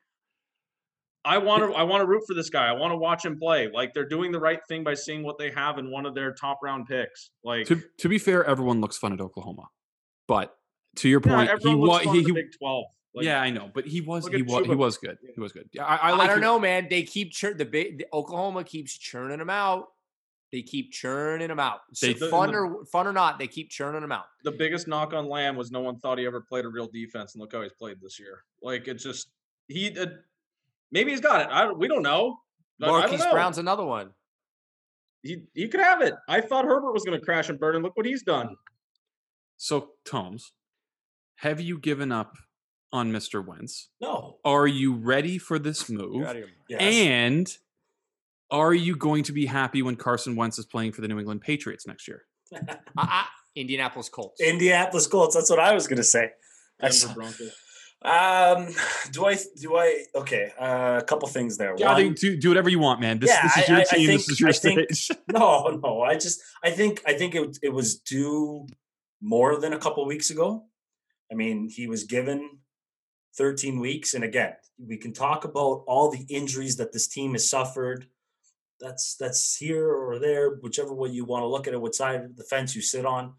I want to I want to root for this guy. I want to watch him play. Like they're doing the right thing by seeing what they have in one of their top round picks. Like to, to be fair, everyone looks fun at Oklahoma, but to your point, yeah, he was he, he Big Twelve. Like, yeah, I know, but he was he was he was good. He was good. Yeah, I, I, like I don't know, man. They keep churn the big the Oklahoma keeps churning them out. They keep churning them out. So they, fun the, or fun or not, they keep churning them out. The biggest knock on Lamb was no one thought he ever played a real defense, and look how he's played this year. Like it's just he. Uh, Maybe he's got it. I, we don't know. Marquise know. Brown's another one. He he could have it. I thought Herbert was going to crash and burn, and look what he's done. So, Tomes, have you given up on Mr. Wentz? No. Are you ready for this move? Yes. And are you going to be happy when Carson Wentz is playing for the New England Patriots next year? uh, Indianapolis Colts. Indianapolis Colts. That's what I was going to say. Denver Broncos. Um, do I? Do I? Okay, uh, a couple things there. Yeah, One, do do whatever you want, man. This, yeah, this is your I, team. I think, this is your stage. no, no. I just, I think, I think it it was due more than a couple weeks ago. I mean, he was given 13 weeks, and again, we can talk about all the injuries that this team has suffered. That's that's here or there, whichever way you want to look at it, what side of the fence you sit on.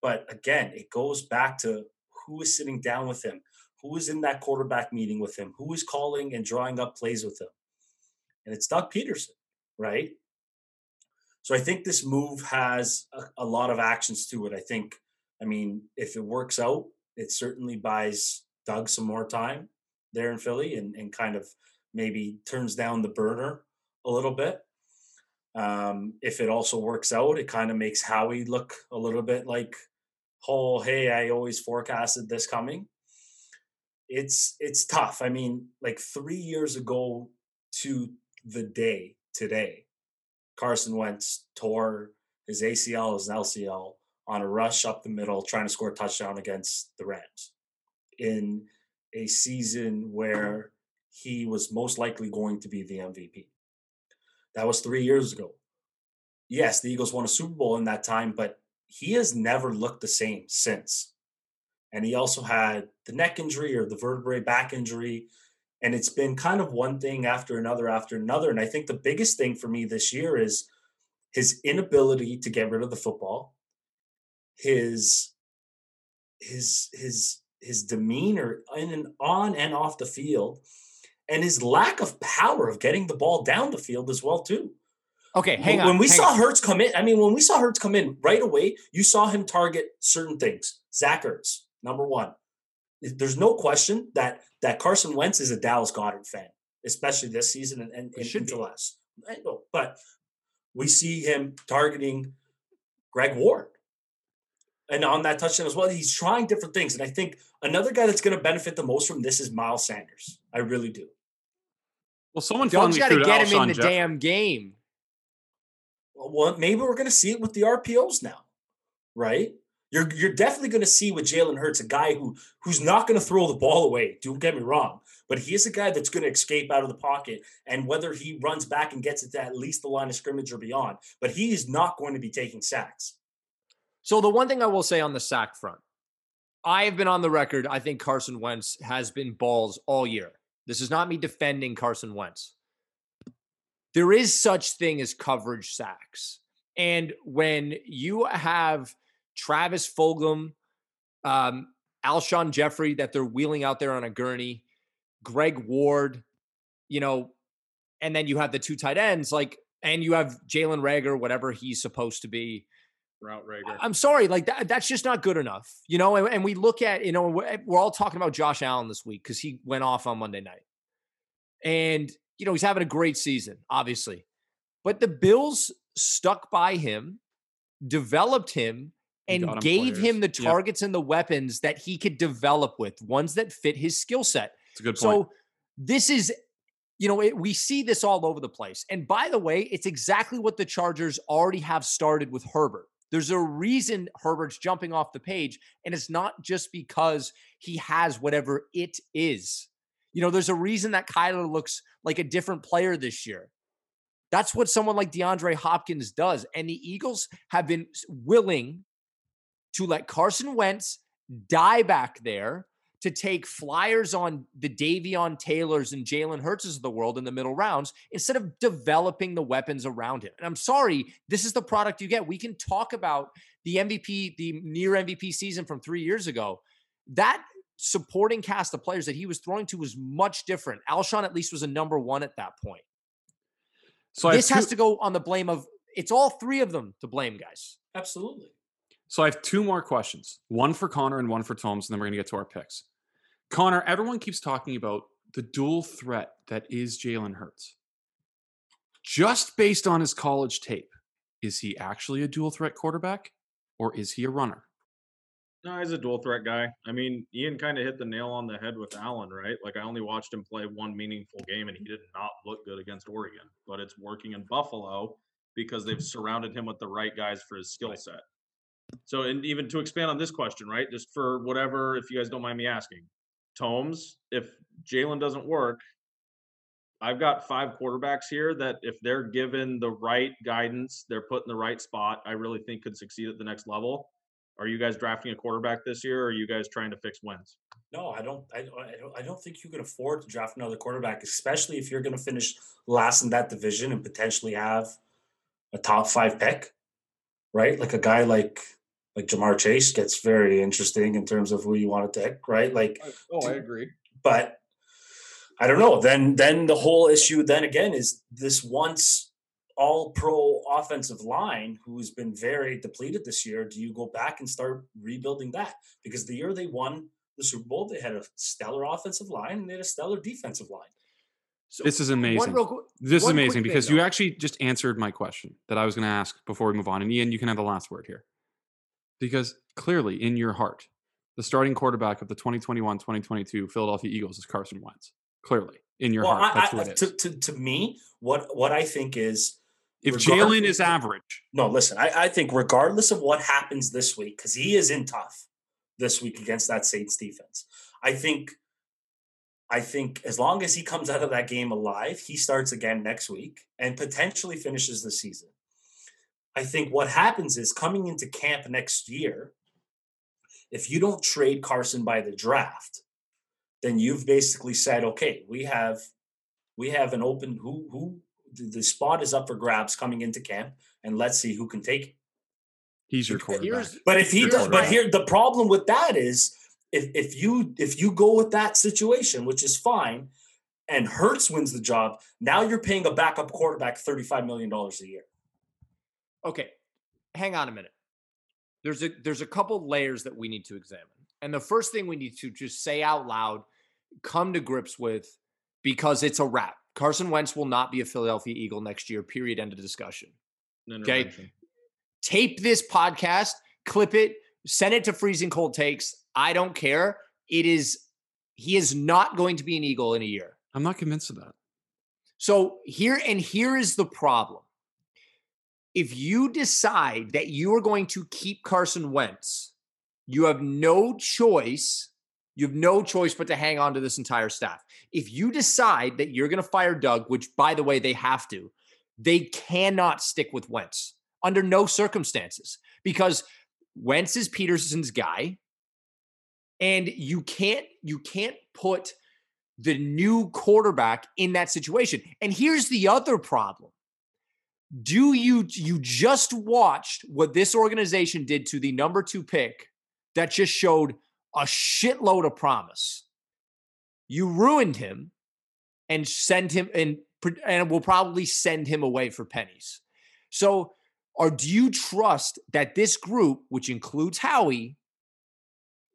But again, it goes back to who is sitting down with him who is in that quarterback meeting with him? Who is calling and drawing up plays with him? And it's Doug Pederson, right? So I think this move has a, a lot of actions to it. I think, I mean, if it works out, it certainly buys Doug some more time there in Philly and, and kind of maybe turns down the burner a little bit. Um, if it also works out, it kind of makes Howie look a little bit like, oh, hey, I always forecasted this coming it's it's tough. I mean, like three years ago to the day today, Carson Wentz tore his ACL, his LCL on a rush up the middle, trying to score a touchdown against the Rams in a season where he was most likely going to be the MVP. That was three years ago. Yes, the Eagles won a Super Bowl in that time, but he has never looked the same since and he also had the neck injury or the vertebrae back injury and it's been kind of one thing after another after another and i think the biggest thing for me this year is his inability to get rid of the football his his his his demeanor in and on and off the field and his lack of power of getting the ball down the field as well too Okay, hang on. When we saw on. Hurts come in, I mean, when we saw Hurts come in right away, you saw him target certain things. Zach Ertz, number one. There's no question that that Carson Wentz is a Dallas Goedert fan, especially this season and, and, and into last. I know, but we see him targeting Greg Ward. And on that touchdown as well, he's trying different things. And I think another guy that's going to benefit the most from this is Miles Sanders. I really do. Well, someone Doug's got to get him in the Jeff. damn game. Well, maybe we're going to see it with the RPOs now, right? You're you're definitely going to see with Jalen Hurts a guy who who's not going to throw the ball away. Don't get me wrong, but he is a guy that's going to escape out of the pocket, and whether he runs back and gets it to at least the line of scrimmage or beyond, but he is not going to be taking sacks. So the one thing I will say on the sack front, I have been on the record. I think Carson Wentz has been balls all year. This is not me defending Carson Wentz. There is such thing as coverage sacks. And when you have Travis Fulgham, um, Alshon Jeffery that they're wheeling out there on a gurney, Greg Ward, you know, and then you have the two tight ends, like, and you have Jalen Reagor, whatever he's supposed to be. Route Reagor. I'm sorry, like that, that's just not good enough, you know. And, and we look at, you know, we're, we're all talking about Josh Allen this week because he went off on Monday night, and you know he's having a great season, obviously, but the Bills stuck by him, developed him, and gave players. him the Yep. targets and the weapons that he could develop with, ones that fit his skill set. It's a good point. So this is, you know, it, we see this all over the place. And by the way, it's exactly what the Chargers already have started with Herbert. There's a reason Herbert's jumping off the page, and it's not just because he has whatever it is. You know, there's a reason that Kyler looks like a different player this year. That's what someone like DeAndre Hopkins does. And the Eagles have been willing to let Carson Wentz die back there to take flyers on the Davion Taylors and Jalen Hurts of the world in the middle rounds instead of developing the weapons around him. And I'm sorry, this is the product you get. We can talk about the MVP, the near MVP season from three years ago. That supporting cast of players that he was throwing to was much different. Alshon at least was a number one at that point. so this have has to go on the blame of it's all three of them to blame, guys. Absolutely. So I have two more questions. One for Connor and one for Tomes, and then we're gonna get to our picks. Connor, everyone keeps talking about the dual threat that is Jalen Hurts. Just based on his college tape, is he actually a dual threat quarterback or is he a runner? No, he's a dual threat guy. I mean, Ian kind of hit the nail on the head with Allen, right? Like I only watched him play one meaningful game, and he did not look good against Oregon. But it's working in Buffalo because they've surrounded him with the right guys for his skill set. So, and even to expand on this question, right? Just for whatever, if you guys don't mind me asking, Tomes, if Jalen doesn't work, I've got five quarterbacks here that if they're given the right guidance, they're put in the right spot, I really think could succeed at the next level. Are you guys drafting a quarterback this year, or are you guys trying to fix Wentz? No, I don't. I, I don't. I don't think you can afford to draft another quarterback, especially if you're going to finish last in that division and potentially have a top five pick, right? Like a guy like like Ja'Marr Chase gets very interesting in terms of who you want to take, right? Like, Oh, I agree. but I don't know. Then then the whole issue then again is this once all pro offensive line who's been very depleted this year. Do you go back and start rebuilding that? Because the year they won the Super Bowl, they had a stellar offensive line and they had a stellar defensive line. So This is one amazing. real This is one quick amazing thing, because you actually just answered my question that I was going to ask before we move on. And Ian, you can have the last word here. Because clearly, in your heart, the starting quarterback of the 2021 2022 Philadelphia Eagles is Carson Wentz. Clearly, in your well, heart, I, that's I, who it is. to, to to me, what what I think is if Jalen is average, no. Listen, I, I think regardless of what happens this week, because he is in tough this week against that Saints defense. I think. I think as long as he comes out of that game alive, he starts again next week and potentially finishes the season. I think what happens is coming into camp next year, if you don't trade Carson by the draft, then you've basically said, okay, we have we have an open who who the, the spot is up for grabs coming into camp, and let's see who can take it. he's your quarterback. But if he does, but here the problem with that is if if you if you go with that situation, which is fine, and Hurts wins the job, now you're paying a backup quarterback thirty five million dollars a year. Okay. Hang on a minute. There's a there's a couple layers that we need to examine. And the first thing we need to just say out loud, come to grips with, because it's a wrap. Carson Wentz will not be a Philadelphia Eagle next year. Period. End of discussion. Intervention. Tape this podcast, clip it, send it to freezing cold takes. I don't care. It is he is not going to be an Eagle in a year. I'm not convinced of that. So here and here is the problem. If you decide that you are going to keep Carson Wentz you have no choice. You have no choice but to hang on to this entire staff. If you decide that you're going to fire Doug, which by the way, they have to, they cannot stick with Wentz under no circumstances because Wentz is Pederson's guy. And you can't you can't put the new quarterback in that situation. And here's the other problem. Do you you just watched what this organization did to the number 2 pick that just showed a shitload of promise. You ruined him and send him and and will probably send him away for pennies. So, or do you trust that this group, which includes Howie,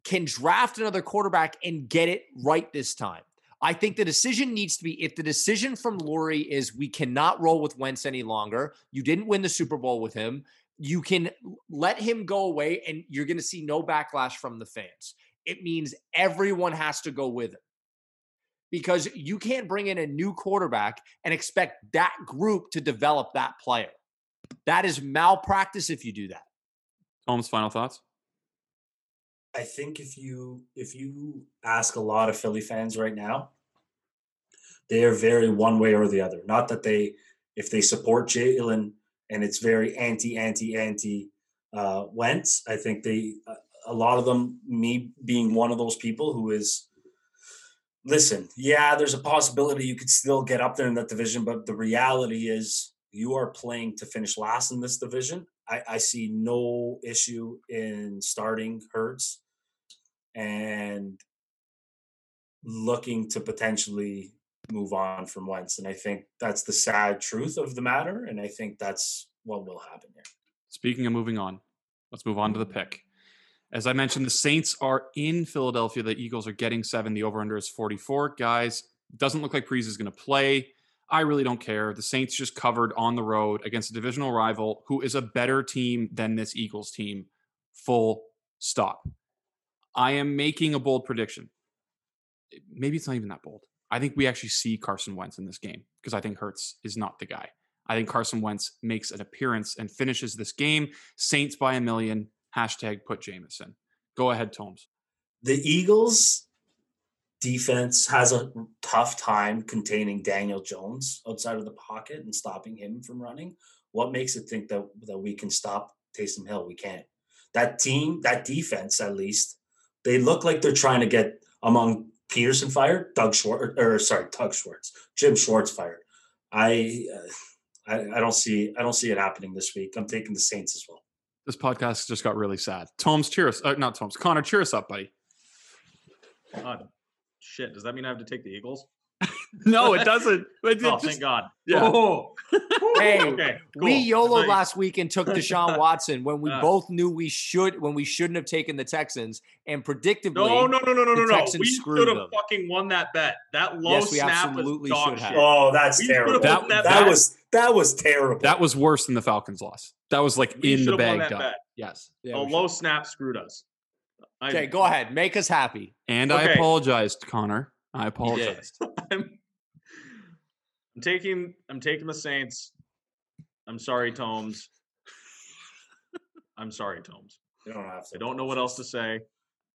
can draft another quarterback and get it right this time? I think the decision needs to be if the decision from Lurie is we cannot roll with Wentz any longer, you didn't win the Super Bowl with him, you can let him go away and you're going to see no backlash from the fans. It means everyone has to go with him because you can't bring in a new quarterback and expect that group to develop that player. That is malpractice if you do that. Holmes, final thoughts? I think if you if you ask a lot of Philly fans right now, they are very one way or the other. Not that they if they support Jalen and it's very anti anti anti uh, Wentz. I think they a lot of them, me being one of those people who is listen, yeah, there's a possibility you could still get up there in that division, but the reality is you are playing to finish last in this division. I, I see no issue in starting Hurts and looking to potentially move on from Wentz. And I think that's the sad truth of the matter. And I think that's what will happen here. Speaking of moving on, let's move on to the mm-hmm. pick. As I mentioned, the Saints are in Philadelphia. The Eagles are getting seven. The over under is 44. Guys, doesn't look like Brees is going to play. I really don't care. The Saints just covered on the road against a divisional rival who is a better team than this Eagles team. Full stop. I am making a bold prediction. Maybe it's not even that bold. I think we actually see Carson Wentz in this game because I think Hurts is not the guy. I think Carson Wentz makes an appearance and finishes this game. Saints by a million. Hashtag put Jameson. Go ahead, Tomes. The Eagles defense has a tough time containing Daniel Jones outside of the pocket and stopping him from running. What makes it think that that we can stop Taysom Hill? We can't. That team, that defense, at least, they look like they're trying to get among Pederson fired, Doug Schwartz, or, sorry, Doug Schwartz, Jim Schwartz fired. I, uh, I, I don't see, I don't see it happening this week. I'm taking the Saints as well. This podcast just got really sad. Tom's cheer us, uh, not Tom's. Connor, cheer us up, buddy. God, shit. Does that mean I have to take the Eagles? no, it doesn't. But oh, just, thank God. Yeah. Oh. hey, okay, cool. we YOLO last week and took Deshaun Watson when we uh, both knew we should when we shouldn't have taken the Texans and predictably. No, no, no, no, no, no, no. We should have fucking won that bet. That low yes, snap was dog shit. Oh, that's we terrible. That, that, that was that was terrible. That was worse than the Falcons loss. That was like we in the bag. Done. Yes. Yeah, a low snap screwed us. Okay, go ahead. Make us happy. And okay. I apologized, Connor. I apologize. I'm, I'm taking I'm taking the Saints. I'm sorry, Tomes. I'm sorry, Tomes. You don't have to. I don't know what else to say.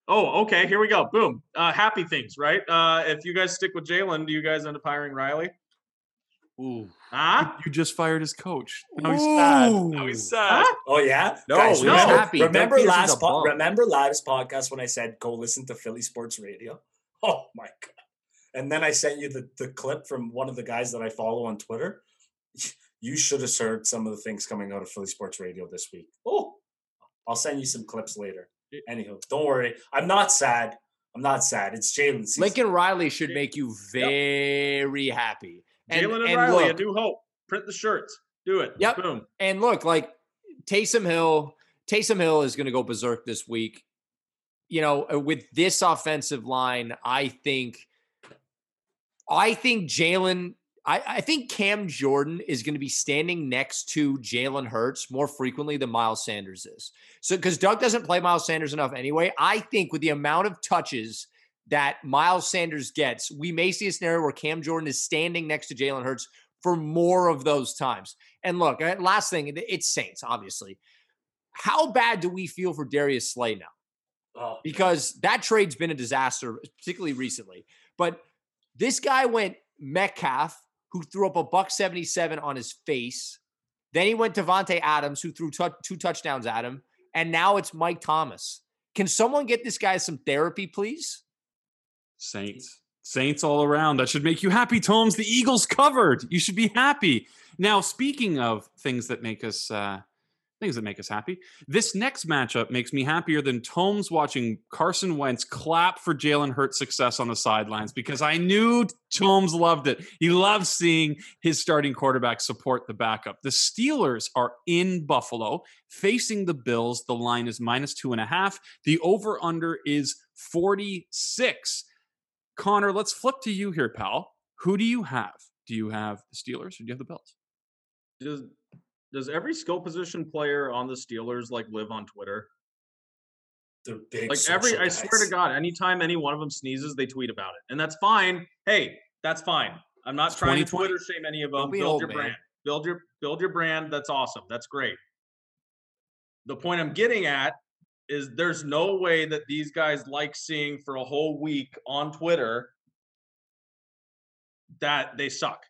Oh, okay. Here we go. Boom. Uh, happy things, right? Uh, if you guys stick with Jalen, do you guys end up hiring Riley? Ooh. Huh? You just fired his coach. Now he's sad. Now he's sad. Huh? Oh yeah. No, Guys, no. Remember, happy. remember last po- remember last podcast when I said go listen to Philly Sports Radio? Oh my god. And then I sent you the, the clip from one of the guys that I follow on Twitter. You should have heard some of the things coming out of Philly Sports Radio this week. Oh, I'll send you some clips later. Anywho, don't worry. I'm not sad. I'm not sad. It's Jalen. Lincoln Riley should make you very yep. Happy. Jalen and, and Riley, look, a new hope. Print the shirts. Do it. Yep. Boom. And look, like Taysom Hill, Taysom Hill is going to go berserk this week. You know, uh, with this offensive line, I think, I think Jalen, I, I think Cam Jordan is going to be standing next to Jalen Hurts more frequently than Miles Sanders is. So, because Doug doesn't play Miles Sanders enough anyway, I think with the amount of touches that Miles Sanders gets, we may see a scenario where Cam Jordan is standing next to Jalen Hurts for more of those times. And look, uh, last thing, it's Saints, obviously. How bad do we feel for Darius Slay now? Oh, because that trade's been a disaster, particularly recently. But this guy went Metcalf, who threw up a buck 77 on his face. Then he went Davante Adams, who threw tou- two touchdowns at him. And now it's Mike Thomas. Can someone get this guy some therapy, please? Saints. Saints all around. That should make you happy, Tomes. The Eagles covered. You should be happy. Now, speaking of things that make us uh, things that make us happy, this next matchup makes me happier than Tomes watching Carson Wentz clap for Jalen Hurts' success on the sidelines because I knew Tomes loved it. He loves seeing his starting quarterback support the backup. The Steelers are in Buffalo facing the Bills. The line is minus two and a half. The over under is 46. Connor, let's flip to you here, pal. Who do you have? Do you have the Steelers or do you have the Bills? Does does every skill position player on the Steelers like live on Twitter? they're big. Like every, social I swear to God, anytime any one of them sneezes, they tweet about it, and that's fine. Hey, that's fine. I'm not It's trying to 2020. Twitter shame any of them. Build old, your man. brand. Build your build your brand. That's awesome. That's great. The point I'm getting at is there's no way that these guys like seeing for a whole week on Twitter that they suck.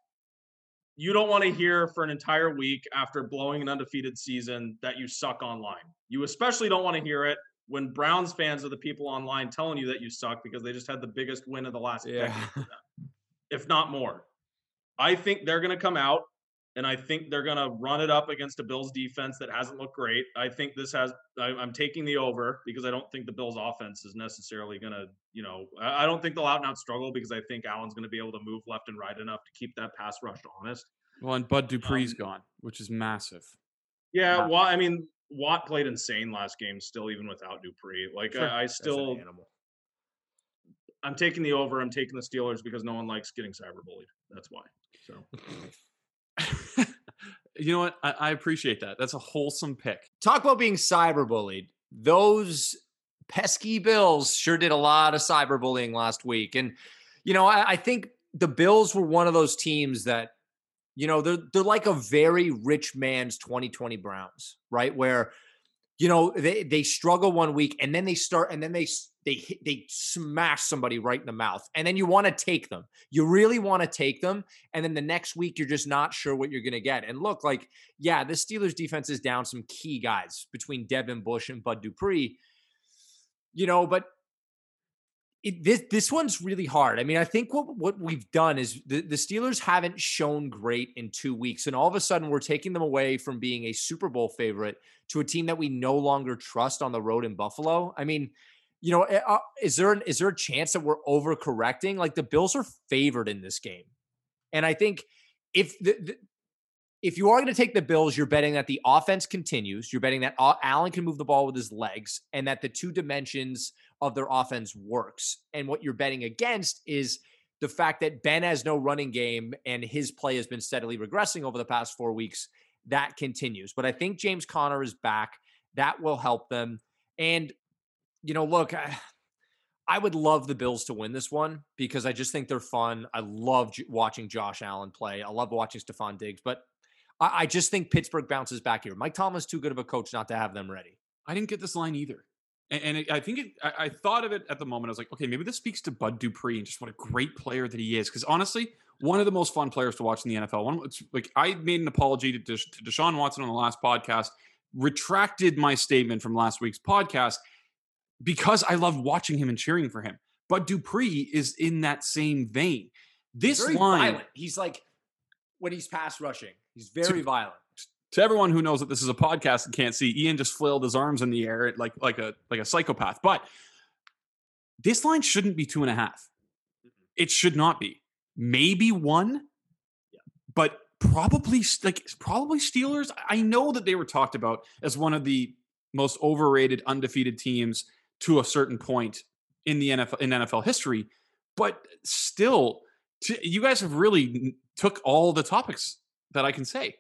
You don't want to hear for an entire week after blowing an undefeated season that you suck online. You especially don't want to hear it when Browns fans are the people online telling you that you suck because they just had the biggest win of the last decade, for them, if not more. I think they're going to come out and I think they're going to run it up against a Bills defense that hasn't looked great. I think this has, I, I'm taking the over because I don't think the Bills offense is necessarily going to, you know, I, don't think they'll out and out struggle because I think Allen's going to be able to move left and right enough to keep that pass rush honest. Well, and Bud Dupree's Um, gone, which is massive. Yeah. Watt, I mean, Watt played insane last game still, even without Dupree. Like, Sure. I, I an still, animal. I'm taking the over. I'm taking the Steelers because no one likes getting cyberbullied. That's why. So. you know what? I, I appreciate that. That's a wholesome pick. Talk about being cyberbullied. Those pesky Bills sure did a lot of cyberbullying last week. And, you know, I, I think the Bills were one of those teams that, you know, they're they're like a very rich man's 2020 Browns, right? Where, you know, they they struggle one week and then they start and then they they they smash somebody right in the mouth. And then you want to take them. You really want to take them and then the next week you're just not sure what you're going to get. And look, like yeah, the Steelers defense is down some key guys between Devin Bush and Bud Dupree. You know, but it, this this one's really hard. I mean, I think what what we've done is the, the Steelers haven't shown great in two weeks, and all of a sudden we're taking them away from being a Super Bowl favorite to a team that we no longer trust on the road in Buffalo. I mean, you know, eh, uh, is there an, is there a chance that we're overcorrecting? Like the Bills are favored in this game, and I think if the, the if you are going to take the Bills, you're betting that the offense continues. You're betting that Allen can move the ball with his legs, and that the two dimensions of their offense works. And what you're betting against is the fact that Ben has no running game and his play has been steadily regressing over the past four weeks. That continues. But I think James Conner is back. That will help them. And, you know, look, I, I would love the Bills to win this one because I just think they're fun. I love watching Josh Allen play. I love watching Stefon Diggs, but I, I just think Pittsburgh bounces back here. Mike Tomlin's too good of a coach not to have them ready. I didn't get this line either. And, and it, I think it, I, I thought of it at the moment. I was like, okay, maybe this speaks to Bud Dupree and just what a great player that he is. Because honestly, one of the most fun players to watch in the NFL. One, it's like I made an apology to, Desha- to Deshaun Watson on the last podcast, retracted my statement from last week's podcast because I loved watching him and cheering for him. But Dupree is in that same vein. This very line, violent. He's like when he's pass rushing, he's very violent. To everyone who knows that this is a podcast and can't see, Ian just flailed his arms in the air like like a like a psychopath. But this line shouldn't be two and a half. Mm-hmm. It should not be. Maybe one, but probably like probably Steelers. I know that they were talked about as one of the most overrated undefeated teams to a certain point in the NFL in NFL history, but still, t- you guys have really took all the topics that I can say.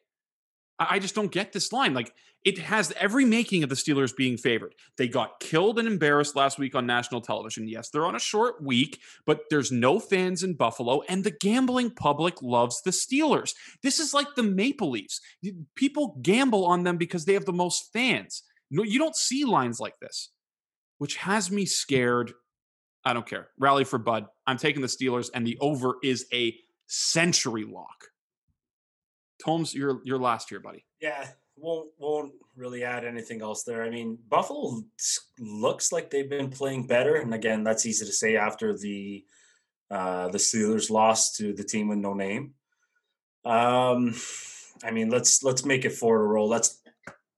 I just don't get this line. Like it has every making of the Steelers being favored. They got killed and embarrassed last week on national television. Yes, they're on a short week, but there's no fans in Buffalo, and the gambling public loves the Steelers. This is like the Maple Leafs. People gamble on them because they have the most fans. No, you don't see lines like this. which has me scared. I don't care. Rally for Bud. I'm taking the Steelers, and the over is a century lock. Holmes, you're you're last year, buddy. Yeah, won't won't really add anything else there. I mean, Buffalo looks like they've been playing better, and again, that's easy to say after the uh, the Steelers lost to the team with no name. Um, I mean, let's let's make it four to roll. Let's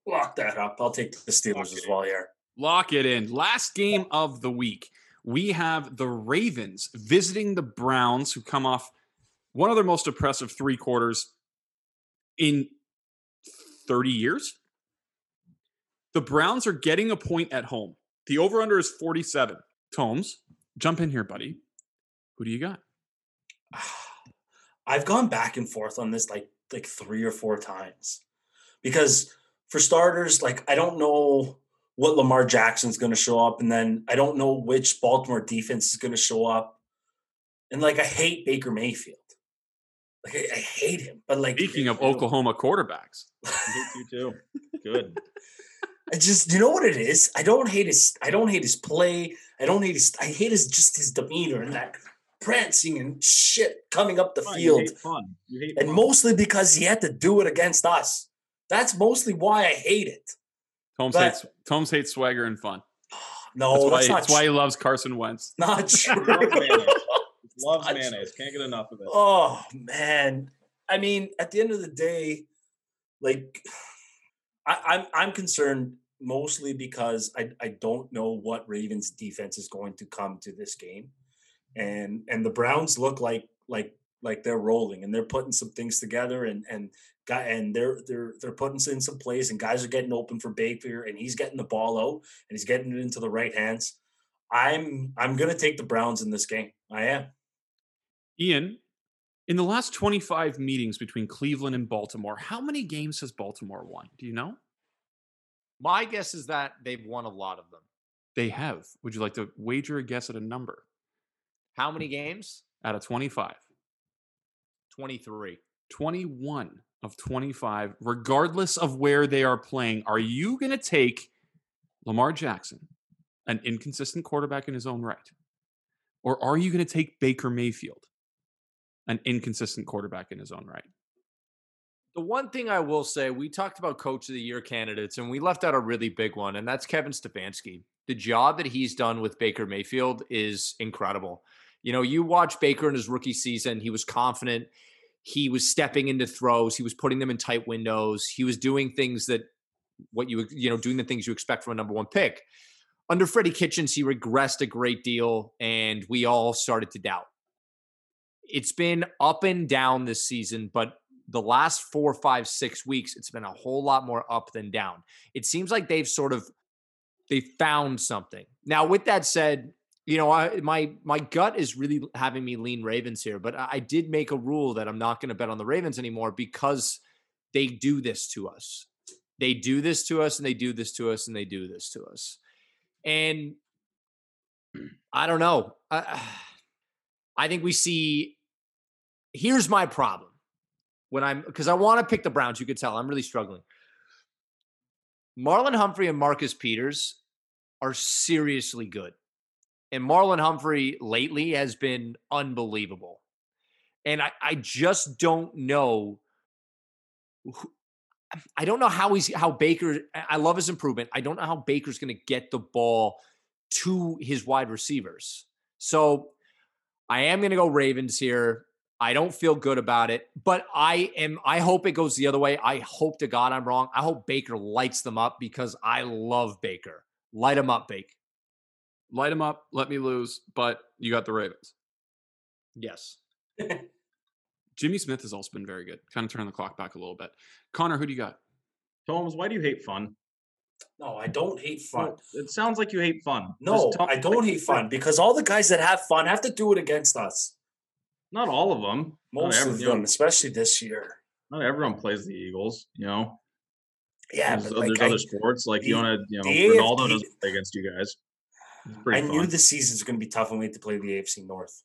lock that up. I'll take the Steelers as well here. Lock it in. Last game of the week. We have the Ravens visiting the Browns, who come off one of their most impressive three quarters in 30 years. The Browns are getting a point at home. The over under is 47. Tomes, jump in here, buddy. Who do you got? I've gone back and forth on this like like three or four times because for starters, like I don't know what Lamar Jackson's going to show up, and then I don't know which Baltimore defense is going to show up, and like I hate Baker Mayfield. Like I, I hate him, but like speaking of Oklahoma quarterbacks, hate you too. Good. I just you know what it is. I don't hate his. I don't hate his play. I don't hate his. I hate his just his demeanor and that prancing and shit coming up the Fun, field. You hate fun. You hate and fun. mostly because he had to do it against us. That's mostly why I hate it. Tomes But- hates Tomes hates swagger and fun. No, That's, that's, why, not that's why he loves Carson Wentz. not true. Loves mayonnaise. Loves mayonnaise. Can't get enough of it. Oh man. I mean, at the end of the day, like I, I'm I'm concerned mostly because I, I don't know what Ravens defense is going to come to this game. And and the Browns look like like like they're rolling and they're putting some things together and and guy and they're they're they're putting in some plays and guys are getting open for Baker and he's getting the ball out and he's getting it into the right hands. I'm I'm gonna take the Browns in this game. I am. Ian, in the last 25 meetings between Cleveland and Baltimore, how many games has Baltimore won? Do you know? My guess is that they've won a lot of them. They have. Would you like to wager a guess at a number How many games? out of 25? 23. 21 of 25, regardless of where they are playing. Are you going to take Lamar Jackson, an inconsistent quarterback in his own right? Or are you going to take Baker Mayfield, an inconsistent quarterback in his own right? The one thing I will say, we talked about coach of the year candidates, and we left out a really big one, and that's Kevin Stefanski. The job that he's done with Baker Mayfield is incredible. You know, you watch Baker in his rookie season, he was confident. He was stepping into throws. He was putting them in tight windows. He was doing things that what you you know doing the things you expect from a number one pick. Under Freddie Kitchens, he regressed a great deal, and we all started to doubt. It's been up and down this season, but the last four, five, six weeks, it's been a whole lot more up than down. It seems like they've sort of they found something. Now, with that said, you know, I, my my gut is really having me lean Ravens here, but I, did make a rule that I'm not going to bet on the Ravens anymore because they do this to us. They do this to us, and they do this to us, and they do this to us. And I don't know. I, I think we see. Here's my problem when I'm because I want to pick the Browns. You could tell I'm really struggling. Marlon Humphrey and Marcus Peters are seriously good. And Marlon Humphrey lately has been unbelievable. And I, I just don't know. who- I don't know how he's how Baker. I love his improvement. I don't know how Baker's going to get the ball to his wide receivers. So I am going to go Ravens here. I don't feel good about it, but I am. I hope it goes the other way. I hope to God I'm wrong. I hope Baker lights them up because I love Baker. Light him up, Bake. Light them up, let me lose, but you got the Ravens. Yes. Jimmy Smith has also been very good. Kind of turning the clock back a little bit. Connor, who do you got? Holmes, why do you hate fun? No, I don't hate fun. Well, It sounds like you hate fun. No, I don't like hate fun because all the guys that have fun have to do it against us. Not all of them. Most not of every- them, especially this year. Not everyone plays the Eagles. You know, Yeah, there's, but like there's I, other sports like you want to. You know, Ronaldo AFC doesn't play against you guys. It's I pretty knew fun. the season's going to be tough when we had to play the AFC North.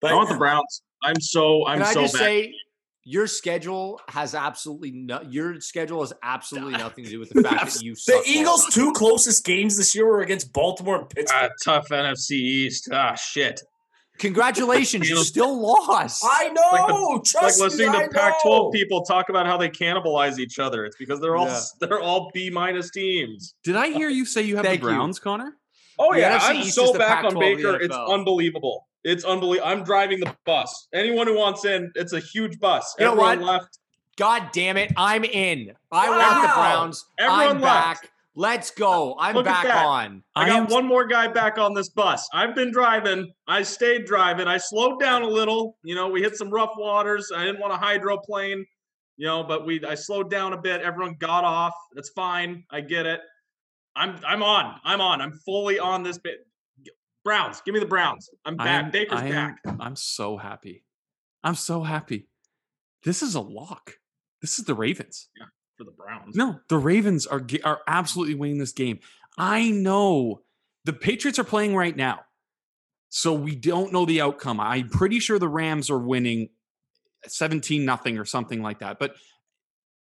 But I want the Browns. I'm so I'm Can I so just bad. say, Your schedule has absolutely no. Your schedule has absolutely nothing to do with the fact that you. Suck The Eagles' two closest games this year were against Baltimore and Pittsburgh. Ah, tough NFC East. Ah, shit. Congratulations, you still lost. I know. like the- It's like trust listening me, to I Pac-12 know. people talk about how they cannibalize each other. It's because they're all Yeah. they're all B minus teams. Did I hear you say you have Thank the you. Browns, Connor? Oh The yeah, NFC I'm East so back on Pac-12 of Baker. It's unbelievable. It's unbelievable. I'm driving the bus. Anyone who wants in, it's a huge bus. You know Everyone what? left. God damn it, I'm in. I want the Browns. Everyone I'm left. back. Let's go. I'm Look back on. I I got am- one more guy back on this bus. I've been driving. I stayed driving. I slowed down a little. You know, we hit some rough waters. I didn't want to hydroplane, you know, but we I slowed down a bit. Everyone got off. That's fine. I get it. I'm I'm on. I'm on. I'm fully on this bit. Browns. Give me the Browns. I'm I back. am- Baker's I am- back. I'm so happy. I'm so happy. This is a lock. This is the Ravens. For the Browns. No, the Ravens are are absolutely winning this game. I know the Patriots are playing right now, so we don't know the outcome. I'm pretty sure the Rams are winning seventeen nothing or something like that. But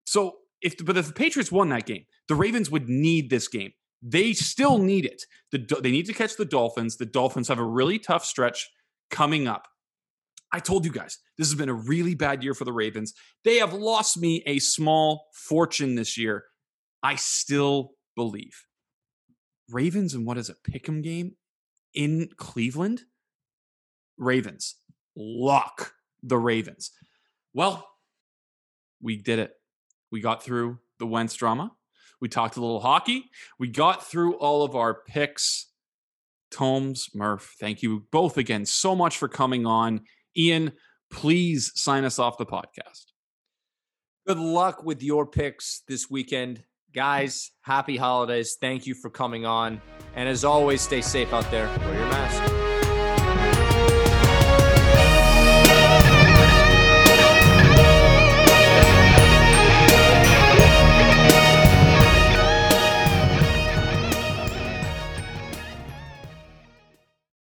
so if but if the Patriots won that game, the Ravens would need this game. They still need it. The they need to catch the Dolphins. The Dolphins have a really tough stretch coming up. I told you guys this has been a really bad year for the Ravens. They have lost me a small fortune this year. I still believe. Ravens and what is a Pick'em game in Cleveland? Ravens. Lock the Ravens. Well, we did it. We got through the Wentz drama. We talked a little hockey. We got through all of our picks. Tomes, Murph, thank you both again so much for coming on. Ian, please sign us off the podcast. Good luck with your picks this weekend. Guys, happy holidays. Thank you for coming on. And as always, stay safe out there. Wear your mask.